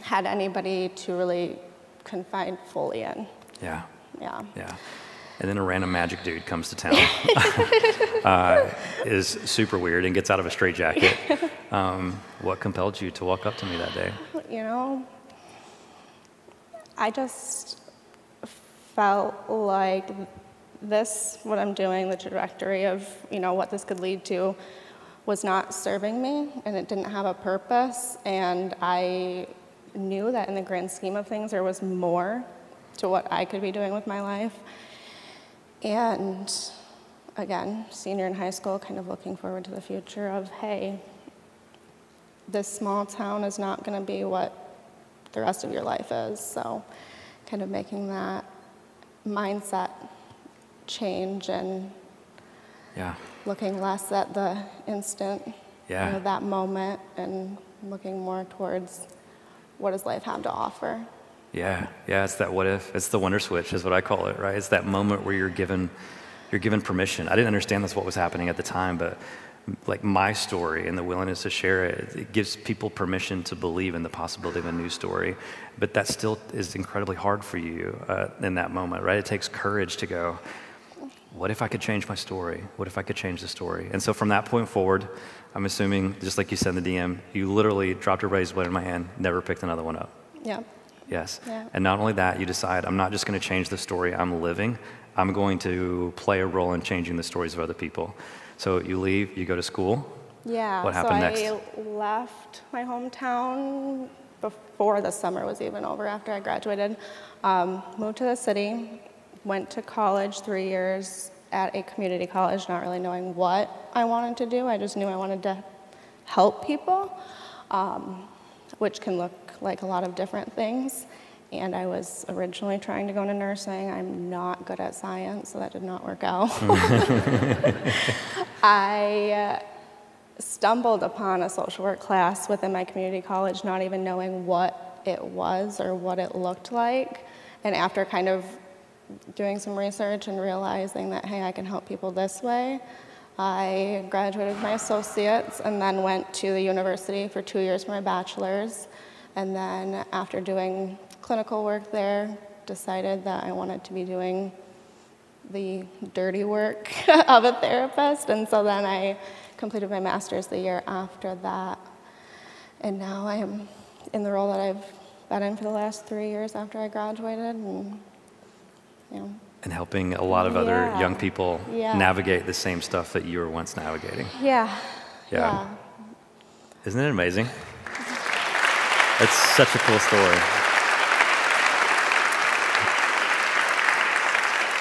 Speaker 12: had anybody to really confide fully in.
Speaker 1: Yeah.
Speaker 12: Yeah.
Speaker 1: Yeah. And then a random magic dude comes to town, uh, is super weird and gets out of a straitjacket. Um, what compelled you to walk up to me that day?
Speaker 12: You know, I just felt like this, what I'm doing, the trajectory of, you know, what this could lead to, was not serving me and it didn't have a purpose. And I knew that in the grand scheme of things, there was more to what I could be doing with my life. And again, senior in high school, kind of looking forward to the future of, hey, this small town is not going to be what the rest of your life is. So, kind of making that mindset change and
Speaker 1: Yeah.
Speaker 12: looking less at the instant,
Speaker 1: Yeah.
Speaker 12: you know, that moment, and looking more towards what does life have to offer.
Speaker 1: Yeah, yeah, it's that what if. It's the wonder switch, is what I call it, right? It's that moment where you're given, you're given permission. I didn't understand that's what was happening at the time, but like my story and the willingness to share it, it gives people permission to believe in the possibility of a new story. But that still is incredibly hard for you uh, in that moment, right? It takes courage to go, what if I could change my story? What if I could change the story? And so from that point forward, I'm assuming, just like you said in the DM, you literally dropped a razor blade in my hand, never picked another one up.
Speaker 12: Yeah.
Speaker 1: Yes.
Speaker 12: Yeah.
Speaker 1: And not only that, you decide, I'm not just going to change the story I'm living, I'm going to play a role in changing the stories of other people. So you leave, you go to school.
Speaker 12: Yeah.
Speaker 1: What happened
Speaker 12: so
Speaker 1: next?
Speaker 12: I left my hometown before the summer was even over. After I graduated, um, moved to the city, went to college three years at a community college, not really knowing what I wanted to do. I just knew I wanted to help people, um, which can look like a lot of different things. And I was originally trying to go into nursing. I'm not good at science, so that did not work out. I uh, stumbled upon a social work class within my community college, not even knowing what it was or what it looked like. And after kind of doing some research and realizing that, hey, I can help people this way, I graduated my associates and then went to the university for two years for my bachelor's. And then after doing clinical work there, decided that I wanted to be doing the dirty work of a therapist. And so then I completed my master's the year after that. And now I am in the role that I've been in for the last three years after I graduated. And, you know,
Speaker 1: And helping a lot of other
Speaker 12: Yeah.
Speaker 1: young people
Speaker 12: Yeah.
Speaker 1: navigate the same stuff that you were once navigating.
Speaker 12: yeah.
Speaker 1: Yeah. Isn't it amazing? It's such a cool story.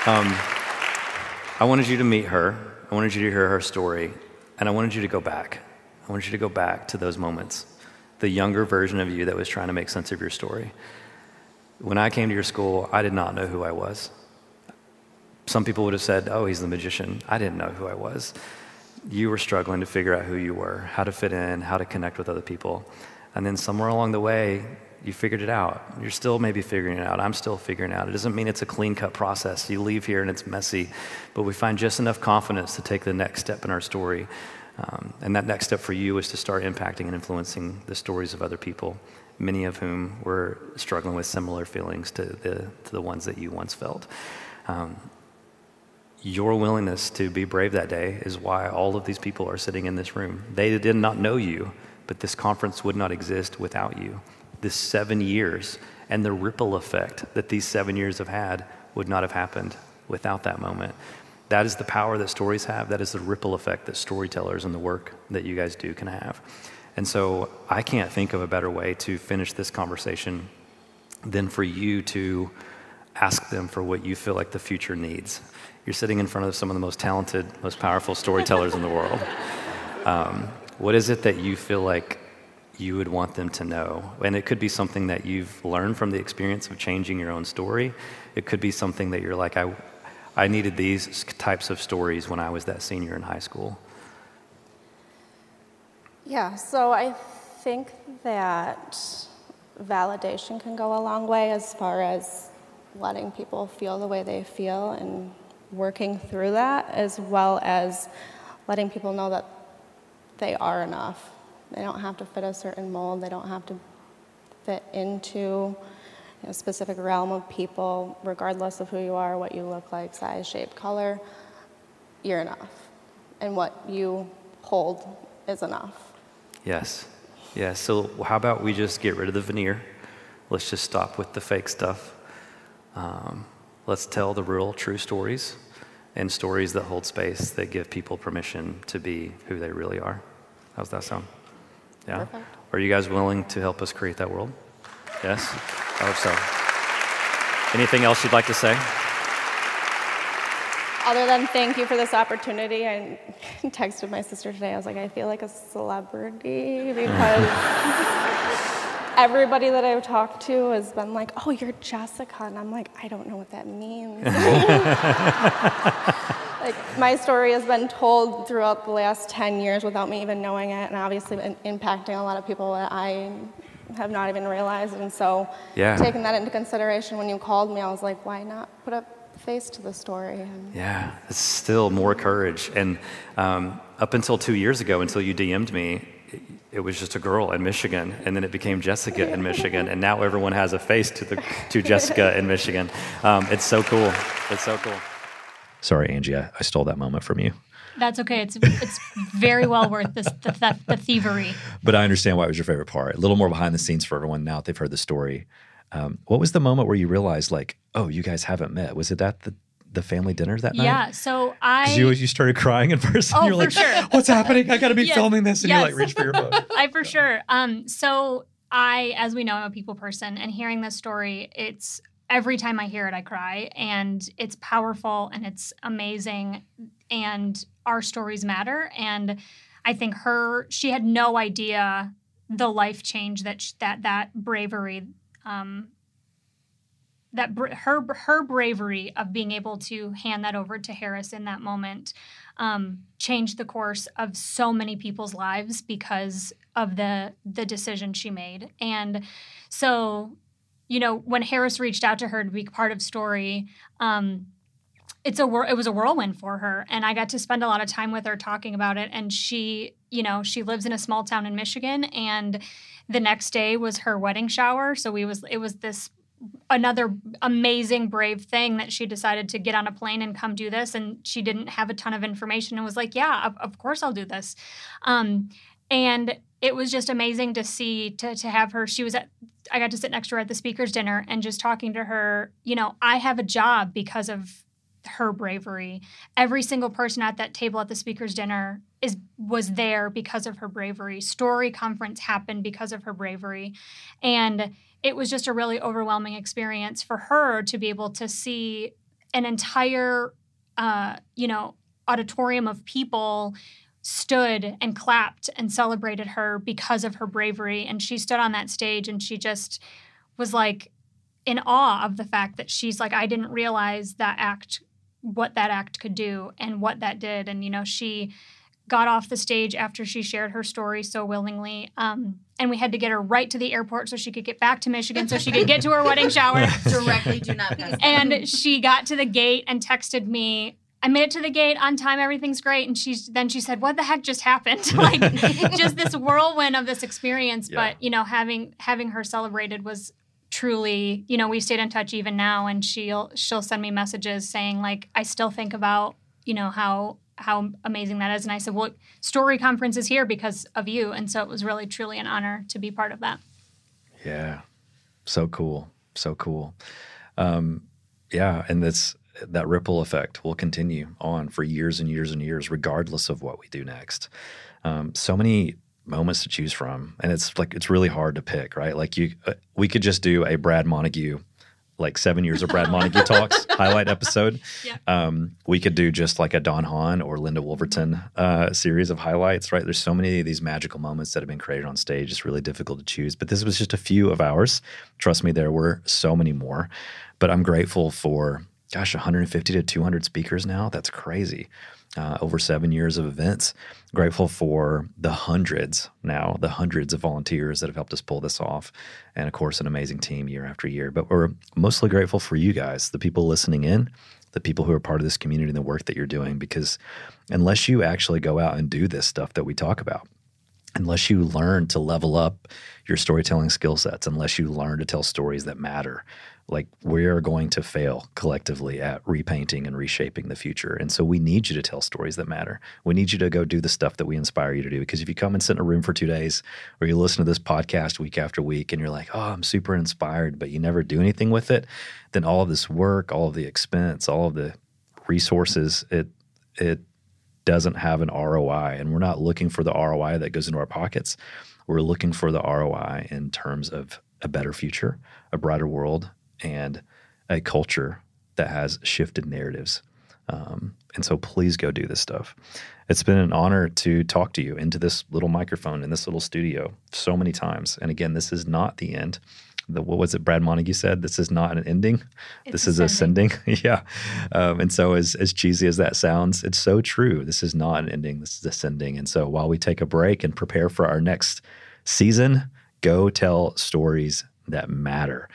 Speaker 1: Um, I wanted you to meet her. I wanted you to hear her story. And I wanted you to go back. I wanted you to go back to those moments. The younger version of you that was trying to make sense of your story. When I came to your school, I did not know who I was. Some people would have said, oh, he's the magician. I didn't know who I was. You were struggling to figure out who you were, how to fit in, how to connect with other people. And then somewhere along the way, you figured it out. You're still maybe figuring it out. I'm still figuring it out. It doesn't mean it's a clean cut process. You leave here and it's messy, but we find just enough confidence to take the next step in our story. Um, and that next step for you is to start impacting and influencing the stories of other people, many of whom were struggling with similar feelings to the, to the ones that you once felt. Um, your willingness to be brave that day is why all of these people are sitting in this room. They did not know you, but this conference would not exist without you. This seven years and the ripple effect that these seven years have had would not have happened without that moment. That is the power that stories have. That is the ripple effect that storytellers and the work that you guys do can have. And so I can't think of a better way to finish this conversation than for you to ask them for what you feel like the future needs. You're sitting in front of some of the most talented, most powerful storytellers in the world. Um, what is it that you feel like
Speaker 13: you would want them to know. And it could be something that you've learned from the experience of changing your own story. It could be something that you're like, I, I needed these types of stories when I was that senior in high school.
Speaker 12: Yeah, so I think that validation can go a long way as far as letting people feel the way they feel and working through that, as well as letting people know that they are enough. They don't have to fit a certain mold, they don't have to fit into a specific realm of people, regardless of who you are, what you look like, size, shape, color. You're enough. And what you hold is enough.
Speaker 13: Yes. Yeah. So, how about we just get rid of the veneer? Let's just stop with the fake stuff. Um, let's tell the real, true stories and stories that hold space that give people permission to be who they really are. How's that sound? Yeah? Perfect. Are you guys willing to help us create that world? Yes? I hope so. Anything else you'd like to say?
Speaker 12: Other than thank you for this opportunity, I texted my sister today. I was like, I feel like a celebrity because everybody that I've talked to has been like, oh, you're Jessica. And I'm like, I don't know what that means. like, my story has been told throughout the last 10 years without me even knowing it, and obviously impacting a lot of people that I have not even realized. And so, yeah. taking that into consideration when you called me, I was like, why not put a face to the story? And
Speaker 13: yeah, it's still more courage. And um, up until two years ago, until you DM'd me, it was just a girl in Michigan, and then it became Jessica in Michigan, and now everyone has a face to the to Jessica in Michigan. Um, it's so cool. It's so cool.
Speaker 1: Sorry, Angie, I, I, stole that moment from you.
Speaker 2: That's okay. It's it's very well worth this, the, the, the thievery.
Speaker 1: But I understand why it was your favorite part. A little more behind the scenes for everyone now that they've heard the story. Um, what was the moment where you realized, like, oh, you guys haven't met? Was it at the the family dinner that night?
Speaker 2: Yeah. So I
Speaker 1: you you started crying in person.
Speaker 2: Oh,
Speaker 1: you're
Speaker 2: for
Speaker 1: like,
Speaker 2: sure.
Speaker 1: What's happening? I got to be yes. filming this, and yes. you like reach for your phone.
Speaker 2: I for sure. Um. So I, as we know, I'm a people person, and hearing this story, it's every time I hear it, I cry, and it's powerful and it's amazing, and our stories matter. And I think her, she had no idea the life change that that that bravery um, that br- her her bravery of being able to hand that over to Harris in that moment um, changed the course of so many people's lives because of the the decision she made. And so, you know, when Harris reached out to her to be part of Story. Um, it's a it was a whirlwind for her and i got to spend a lot of time with her talking about it and she you know she lives in a small town in michigan and the next day was her wedding shower so we was it was this another amazing brave thing that she decided to get on a plane and come do this and she didn't have a ton of information and was like yeah of, of course i'll do this. Um, and it was just amazing to see to, to have her she was at i got to sit next to her at the speakers dinner and just talking to her you know i have a job because of her bravery. Every single person at that table at the speakers dinner is was there because of her bravery. Story conference happened because of her bravery. And it was just a really overwhelming experience for her to be able to see an entire uh, you know auditorium of people stood and clapped and celebrated her because of her bravery and she stood on that stage and she just was like in awe of the fact that she's like I didn't realize that act what that act could do and what that did and you know she got off the stage after she shared her story so willingly. Um, and we had to get her right to the airport so she could get back to Michigan so she could get to her wedding shower.
Speaker 4: Directly, do not pass.
Speaker 2: And she got to the gate and texted me. I made it to the gate on time. Everything's great. And she's then she said, "What the heck just happened?" like just this whirlwind of this experience. Yeah. But you know, having having her celebrated was truly. You know, we stayed in touch even now, and she'll she'll send me messages saying like, "I still think about you know how how amazing that is. And I said, well, Story Conference is here because of you. And so it was really, truly an honor to be part of that.
Speaker 1: Yeah. So cool. So cool. Um, yeah. And that's, that ripple effect will continue on for years and years and years, regardless of what we do next. Um, so many moments to choose from, and it's like it's really hard to pick, right? Like you, uh, we could just do a Brad Montague like seven years of Brad Montague talks highlight episode. Um, we could do just like a Don Hahn or Linda Woolverton uh, series of highlights, right? There's so many of these magical moments that have been created on stage. It's really difficult to choose, but this was just a few of ours. Trust me, there were so many more. But I'm grateful for, gosh, 150 to 200 speakers now. That's crazy. Uh, over seven years of events. Grateful for the hundreds now, the hundreds of volunteers that have helped us pull this off. And of course, an amazing team year after year. But we're mostly grateful for you guys, the people listening in, the people who are part of this community and the work that you're doing. Because unless you actually go out and do this stuff that we talk about, unless you learn to level up your storytelling skill sets, unless you learn to tell stories that matter, like we are going to fail collectively at repainting and reshaping the future. And so we need you to tell stories that matter. We need you to go do the stuff that we inspire you to do. Because if you come and sit in a room for two days or you listen to this podcast week after week and you're like, oh, I'm super inspired, but you never do anything with it, then all of this work, all of the expense, all of the resources, it it doesn't have an ROI. And we're not looking for the ROI that goes into our pockets. We're looking for the ROI in terms of a better future, a brighter world, and a culture that has shifted narratives. Um, and so please go do this stuff. It's been an honor to talk to you into this little microphone in this little studio so many times. And again, this is not the end. The, what was it Brad Montague said? This is not an ending. this is ascending. yeah. Um, and so, as, as cheesy as that sounds, it's so true. This is not an ending. This is ascending. And so, while we take a break and prepare for our next season, go tell stories that matter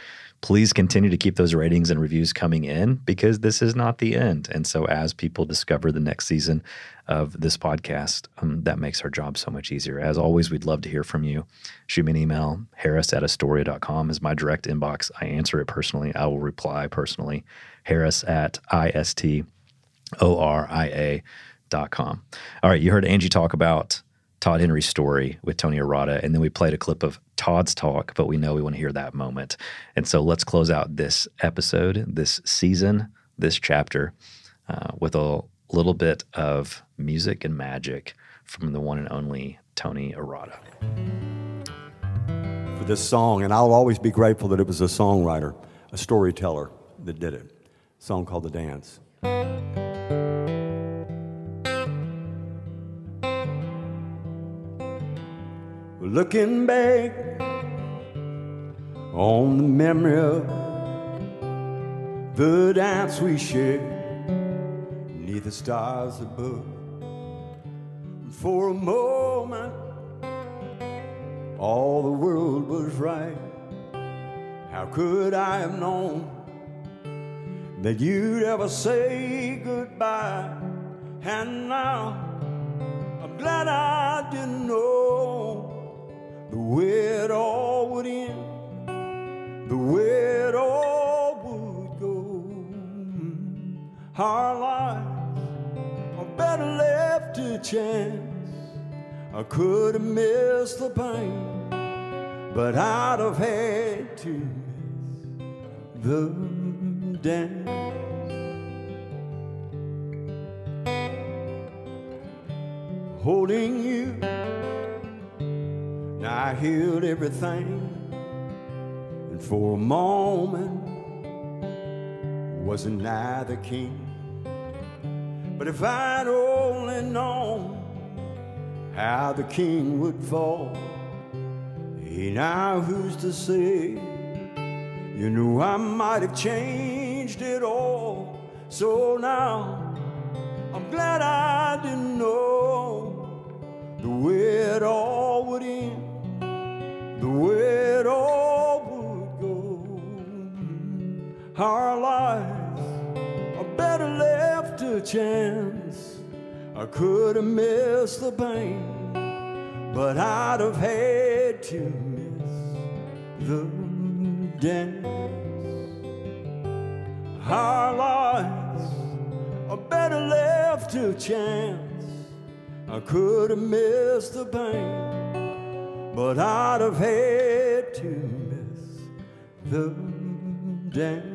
Speaker 1: please continue to keep those ratings and reviews coming in because this is not the end. And so, as people discover the next season of this podcast, um, that makes our job so much easier. As always, we'd love to hear from you. Shoot me an email. Harris at astoria.com is my direct inbox. I answer it personally. I will reply personally. Harris at I-S-T-O-R-I-A.com. All right, you heard Angie talk about Todd Henry's story with Tony Arata, and then we played a clip of Todd's talk, but we know we want to hear that moment. And so let's close out this episode, this season, this chapter uh, with a little bit of music and magic from the one and only Tony Arata.
Speaker 14: For this song, and I'll always be grateful that it was a songwriter, a storyteller that did it. A song called The Dance. Looking back on the memory of the dance we shared neath the stars above. For a moment, all the world was right. How could I have known that you'd ever say goodbye? And now I'm glad I didn't know the way it all would end, the way it all would go. Hmm. Our lives are better left to chance. I could have missed the pain, but I'd have had to miss the dance. Holding you I healed everything, and for a moment wasn't nigh the king. But if I'd only known how the king would fall, hey, now who's to say? You know I might have changed it all. So now I'm glad I didn't know the way it all would end way it all would go. Our lives are better left to chance. I could have missed the pain, but I'd have had to miss the dance. Our lives are better left to chance. I could have missed the pain but I'd have had to miss the dance.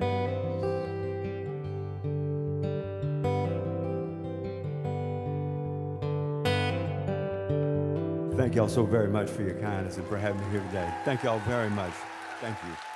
Speaker 14: Thank y'all so very much for your kindness and for having me here today. Thank y'all very much. Thank you.